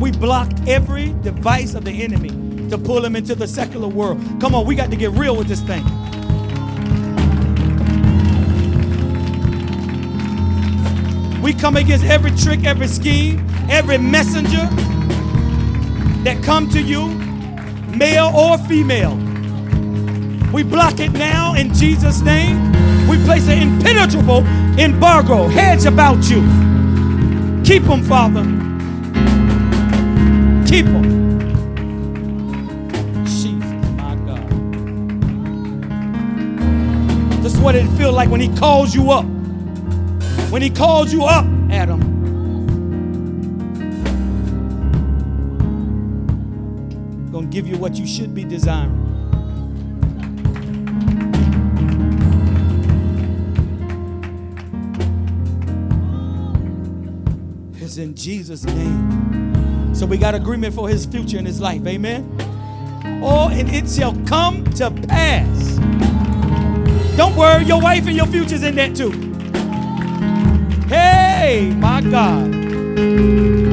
We block every device of the enemy to pull him into the secular world. Come on, we got to get real with this thing. We come against every trick, every scheme, every messenger that come to you, male or female. We block it now in Jesus' name. We place an impenetrable embargo, hedge about you. Keep them, Father. Keep them. Jesus, my God. This is what it feels like when He calls you up. When He calls you up, Adam. Give you what you should be desiring. It's in Jesus' name. So we got agreement for his future in his life. Amen. Oh, and it shall come to pass. Don't worry, your wife and your future's in that too. Hey, my God.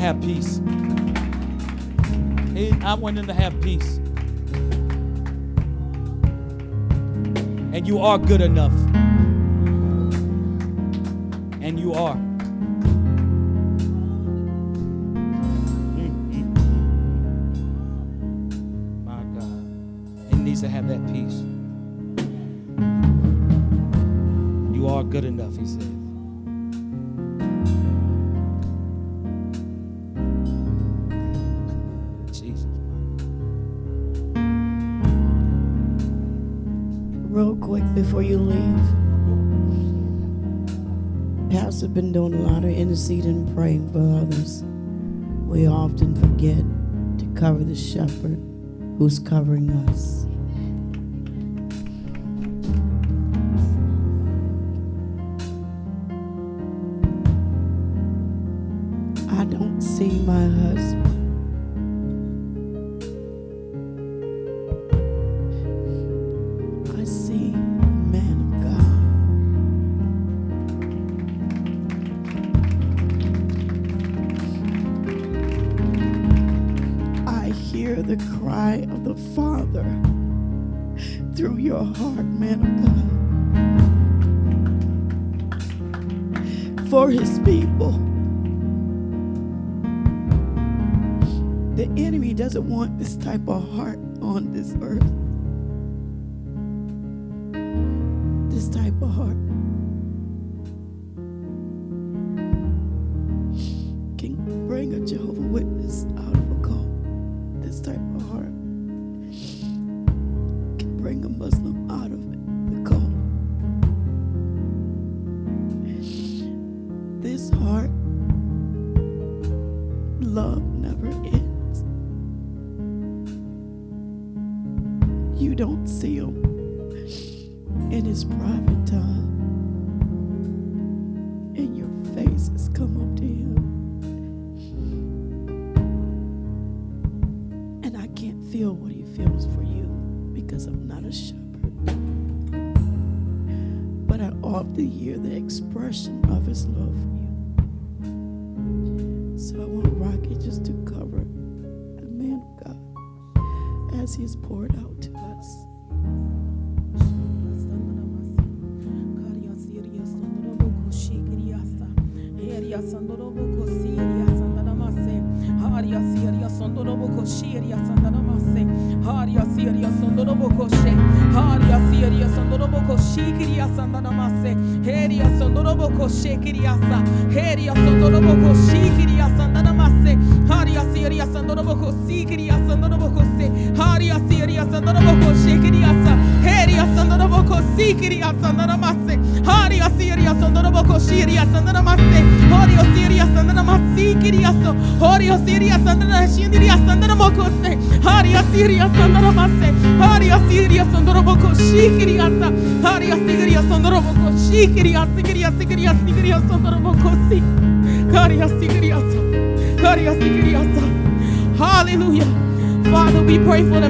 Have peace. He- I want him to have peace. And you are good enough. And praying for others. We often forget to cover the shepherd who's covering us.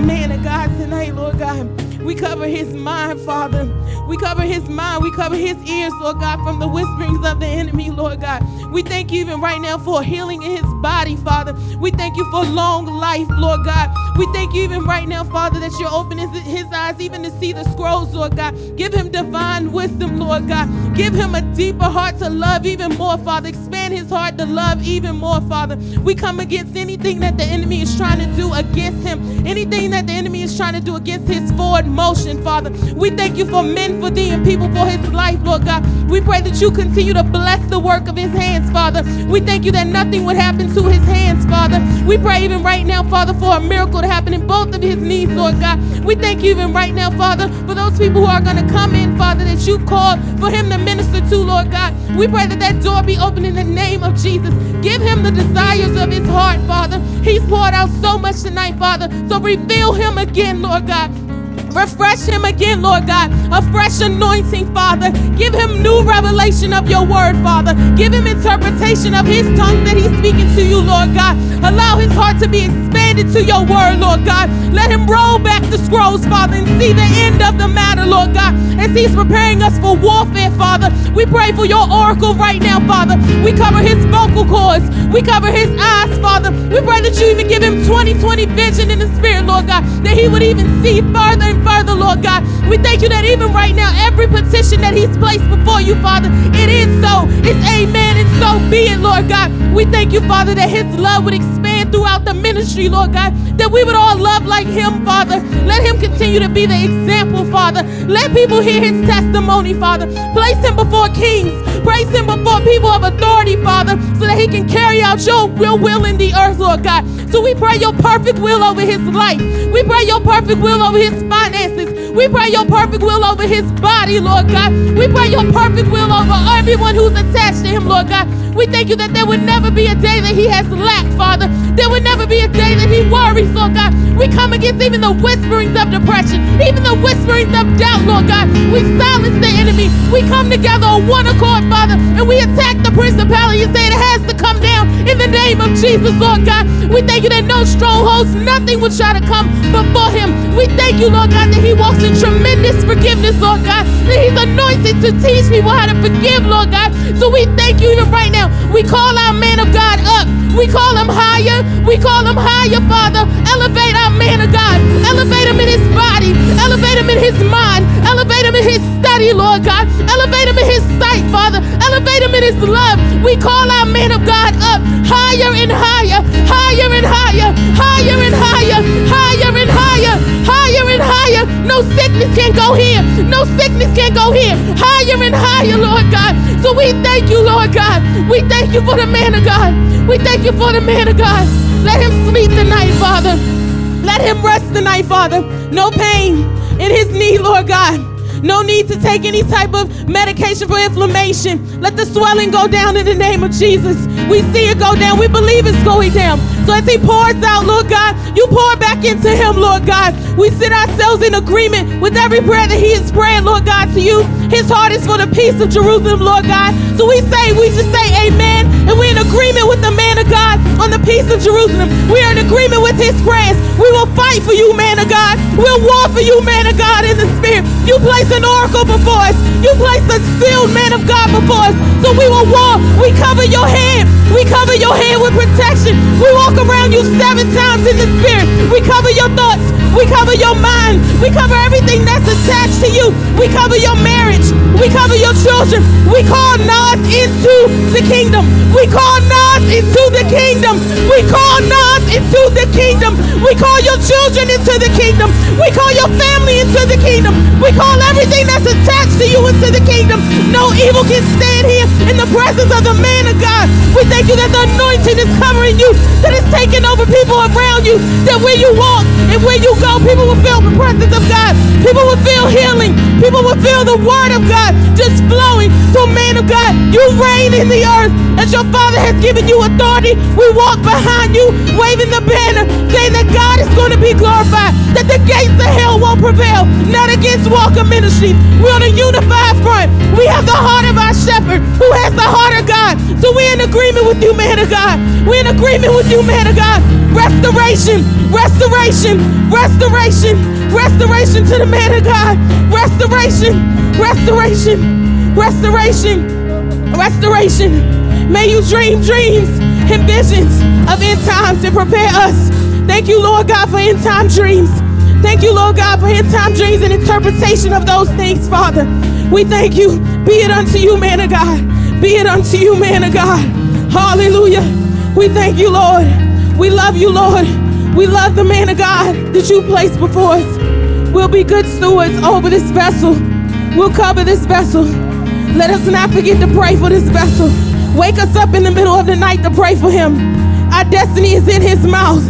Man of God tonight, Lord God. We cover his mind, Father. We cover his mind. We cover his ears, Lord God, from the whisperings of the enemy, Lord God. We thank you even right now for healing in his body, Father. We thank you for long life, Lord God. We thank you even right now, Father, that you're opening his, eyes even to see the scrolls, Lord God. Give him divine wisdom, Lord God. Give him a deeper heart to love even more, Father. Expand his heart to love even more, Father. We come against anything that the enemy is trying to do against him, anything that the enemy is trying to do against his forward motion, Father. We thank you for men for thee and people for his life, Lord God. We pray that you continue to bless the work of his hands, Father. We thank you that nothing would happen to his hands, Father. We pray even right now, Father, for a miracle to happen in both of his knees, Lord God. We thank you even right now, Father, for those people who are going to come in, Father, that you called for him to minister to, Lord God. We pray that that door be open in the name of Jesus. Give him the desires of his heart, Father. He's poured out so much tonight, Father. So reveal him again, Lord God. Refresh him again, Lord God. A fresh anointing, Father. Give him new revelation of your word, Father. Give him interpretation of his tongue that he's speaking to you, Lord God. Allow his heart to be expanded to your word, Lord God. Let him roll back the scrolls, Father, and see the end of the matter, Lord God. As he's preparing us for warfare, Father, we pray for your oracle right now, Father. We cover his vocal cords. We cover his eyes, Father. We pray that you even give him 2020 vision in the spirit, Lord God, that he would even see further and further, Lord God. We thank you that even right now, every petition that he's placed before you, Father, it is so. It's amen, and so be it, Lord God. We thank you, Father, that his love would expand throughout the ministry, Lord God, that we would all love like him, Father. Let him continue to be the example, Father. Let people hear his testimony, Father. Place him before kings. Place him before people of authority, Father, so that he can carry out your will, will in the earth, Lord God. So we pray your perfect will over his life. We pray your perfect will over his finances. We pray your perfect will over his body, Lord God. We pray your perfect will over everyone who's attached to him, Lord God. We thank you that there would never be a day that he has lacked, Father. There would never be a day that he worries, Lord God. We come against even the whisperings of depression, even the whisperings of doubt, Lord God. We silence the enemy. We come together on one accord, Father, and we attack the principality and say it has to down in the name of Jesus, Lord God. We thank you that no strongholds, nothing will try to come before him. We thank you, Lord God, that he walks in tremendous forgiveness, Lord God. That he's anointed to teach people how to forgive, Lord God. So we thank you even right now. We call our man of God up. We call him higher. We call him higher, Father. Elevate our man of God. Elevate him in his body. Elevate him in his mind. Elevate him in his study, Lord God. Elevate him in his sight, Father. Elevate him in his love. We call our man of God up higher and higher, higher and higher, higher and higher, higher and higher, and higher. No sickness can go here. No sickness can go here. Higher and higher, Lord God. So we thank you, Lord God. We thank you for the man of God. We thank you for the man of God. Let him sleep tonight, Father. Let him rest tonight, Father. No pain in his knee, Lord God. No need to take any type of medication for inflammation. Let the swelling go down in the name of Jesus. We see it go down. We believe it's going down. So as he pours out, Lord God, you pour back into him, Lord God. We sit ourselves in agreement with every prayer that he is praying, Lord God, to you. His heart is for the peace of Jerusalem, Lord God. So we say, we just say amen. And we're in agreement with the man of God on the peace of Jerusalem. We are in agreement with his prayers. We will fight for you, man of God. We'll war for you, man of God, in the spirit. You place an oracle before us. You place a sealed man of God before us. So we will war. We cover your head. We cover your head with protection. We walk around you seven times in the spirit. We cover your thoughts. We cover your mind. We cover everything that's attached to you. We cover your marriage. We cover your children. We call Nas into the kingdom. We call Nas into the kingdom. We call Nas into the kingdom. We call your children into the kingdom. We call your family into the kingdom. We call everything that's attached to you into the kingdom. No evil can stand here in the presence of the man of God. We thank you that the anointing is covering you, that it's taking over people around you, that where you walk and where you go, people will feel the presence of God. People will feel healing. People will feel the word of God just flowing. So, man of God, you reign in the earth as your Father has given you authority. We walk behind you, waving the banner, saying that God is going to be glorified, that the gates of hell won't prevail, not against Walker Ministries. We're on a unified front. We have the heart of our shepherd who has the heart of God. So we're in agreement with you, man of God. We're in agreement with you, man of God. Restoration, restoration, restoration, restoration to the man of God. Restoration, restoration, restoration, restoration. May you dream dreams and visions of end times and prepare us. Thank you, Lord God, for end time dreams. Thank you, Lord God, for end time dreams and interpretation of those things, Father. We thank you. Be it unto you, man of God. Be it unto you, man of God. Hallelujah. We thank you, Lord. We love you, Lord. We love the man of God that you placed before us. We'll be good stewards over this vessel. We'll cover this vessel. Let us not forget to pray for this vessel. Wake us up in the middle of the night to pray for him. Our destiny is in his mouth.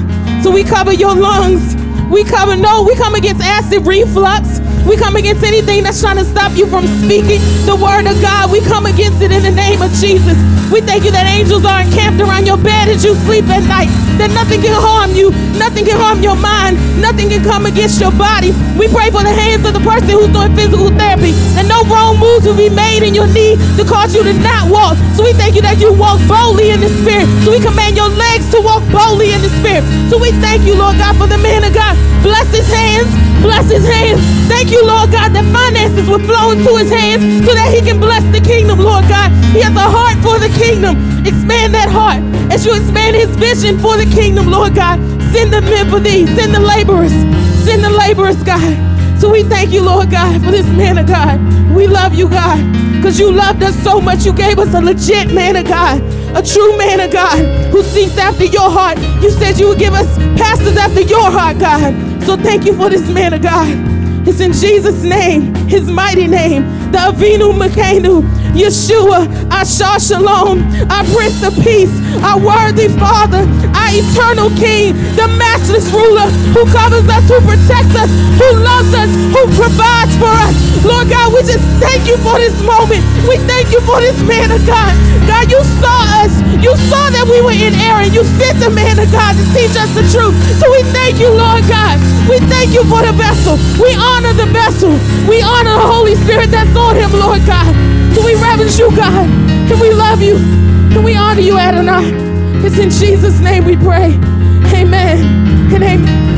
So we cover your lungs. We cover, no, we come against acid reflux. We come against anything that's trying to stop you from speaking the word of God. We come against it in the name of Jesus. We thank you that angels are encamped around your bed as you sleep at night. That nothing can harm you, nothing can harm your mind, nothing can come against your body. We pray for the hands of the person who's doing physical therapy. That no wrong moves will be made in your knee to cause you to not walk. So we thank you that you walk boldly in the spirit. So we command your legs to walk boldly in the spirit. So we thank you, Lord God, for the man of God. Bless his hands. Bless his hands. Thank you, Lord God, that finances will flow into his hands so that he can bless the kingdom, Lord God. He has a heart for the kingdom. Expand that heart as you expand his vision for the kingdom, Lord God. Send the men for thee. Send the laborers. Send the laborers, God. So we thank you, Lord God, for this man of God. We love you, God, because you loved us so much. You gave us a legit man of God, a true man of God who seeks after your heart. You said you would give us pastors after your heart, God. So thank you for this man of God. It's in Jesus' name, his mighty name, the Avinu Malkeinu, Yeshua, our Shalom, our Prince of Peace, our worthy Father, our eternal King, the matchless ruler who covers us, who protects us, who loves us, who provides for us. Lord God, we just thank you for this moment. We thank you for this man of God. God, you saw us. You saw that we were in error. You sent the man of God to teach us the truth. So we thank you, Lord God. We thank you for the vessel. We honor the vessel. We honor the Holy Spirit that's on him, Lord God. So we reverence you, God. And we love you. And we honor you, Adonai. It's in Jesus' name we pray. Amen and amen.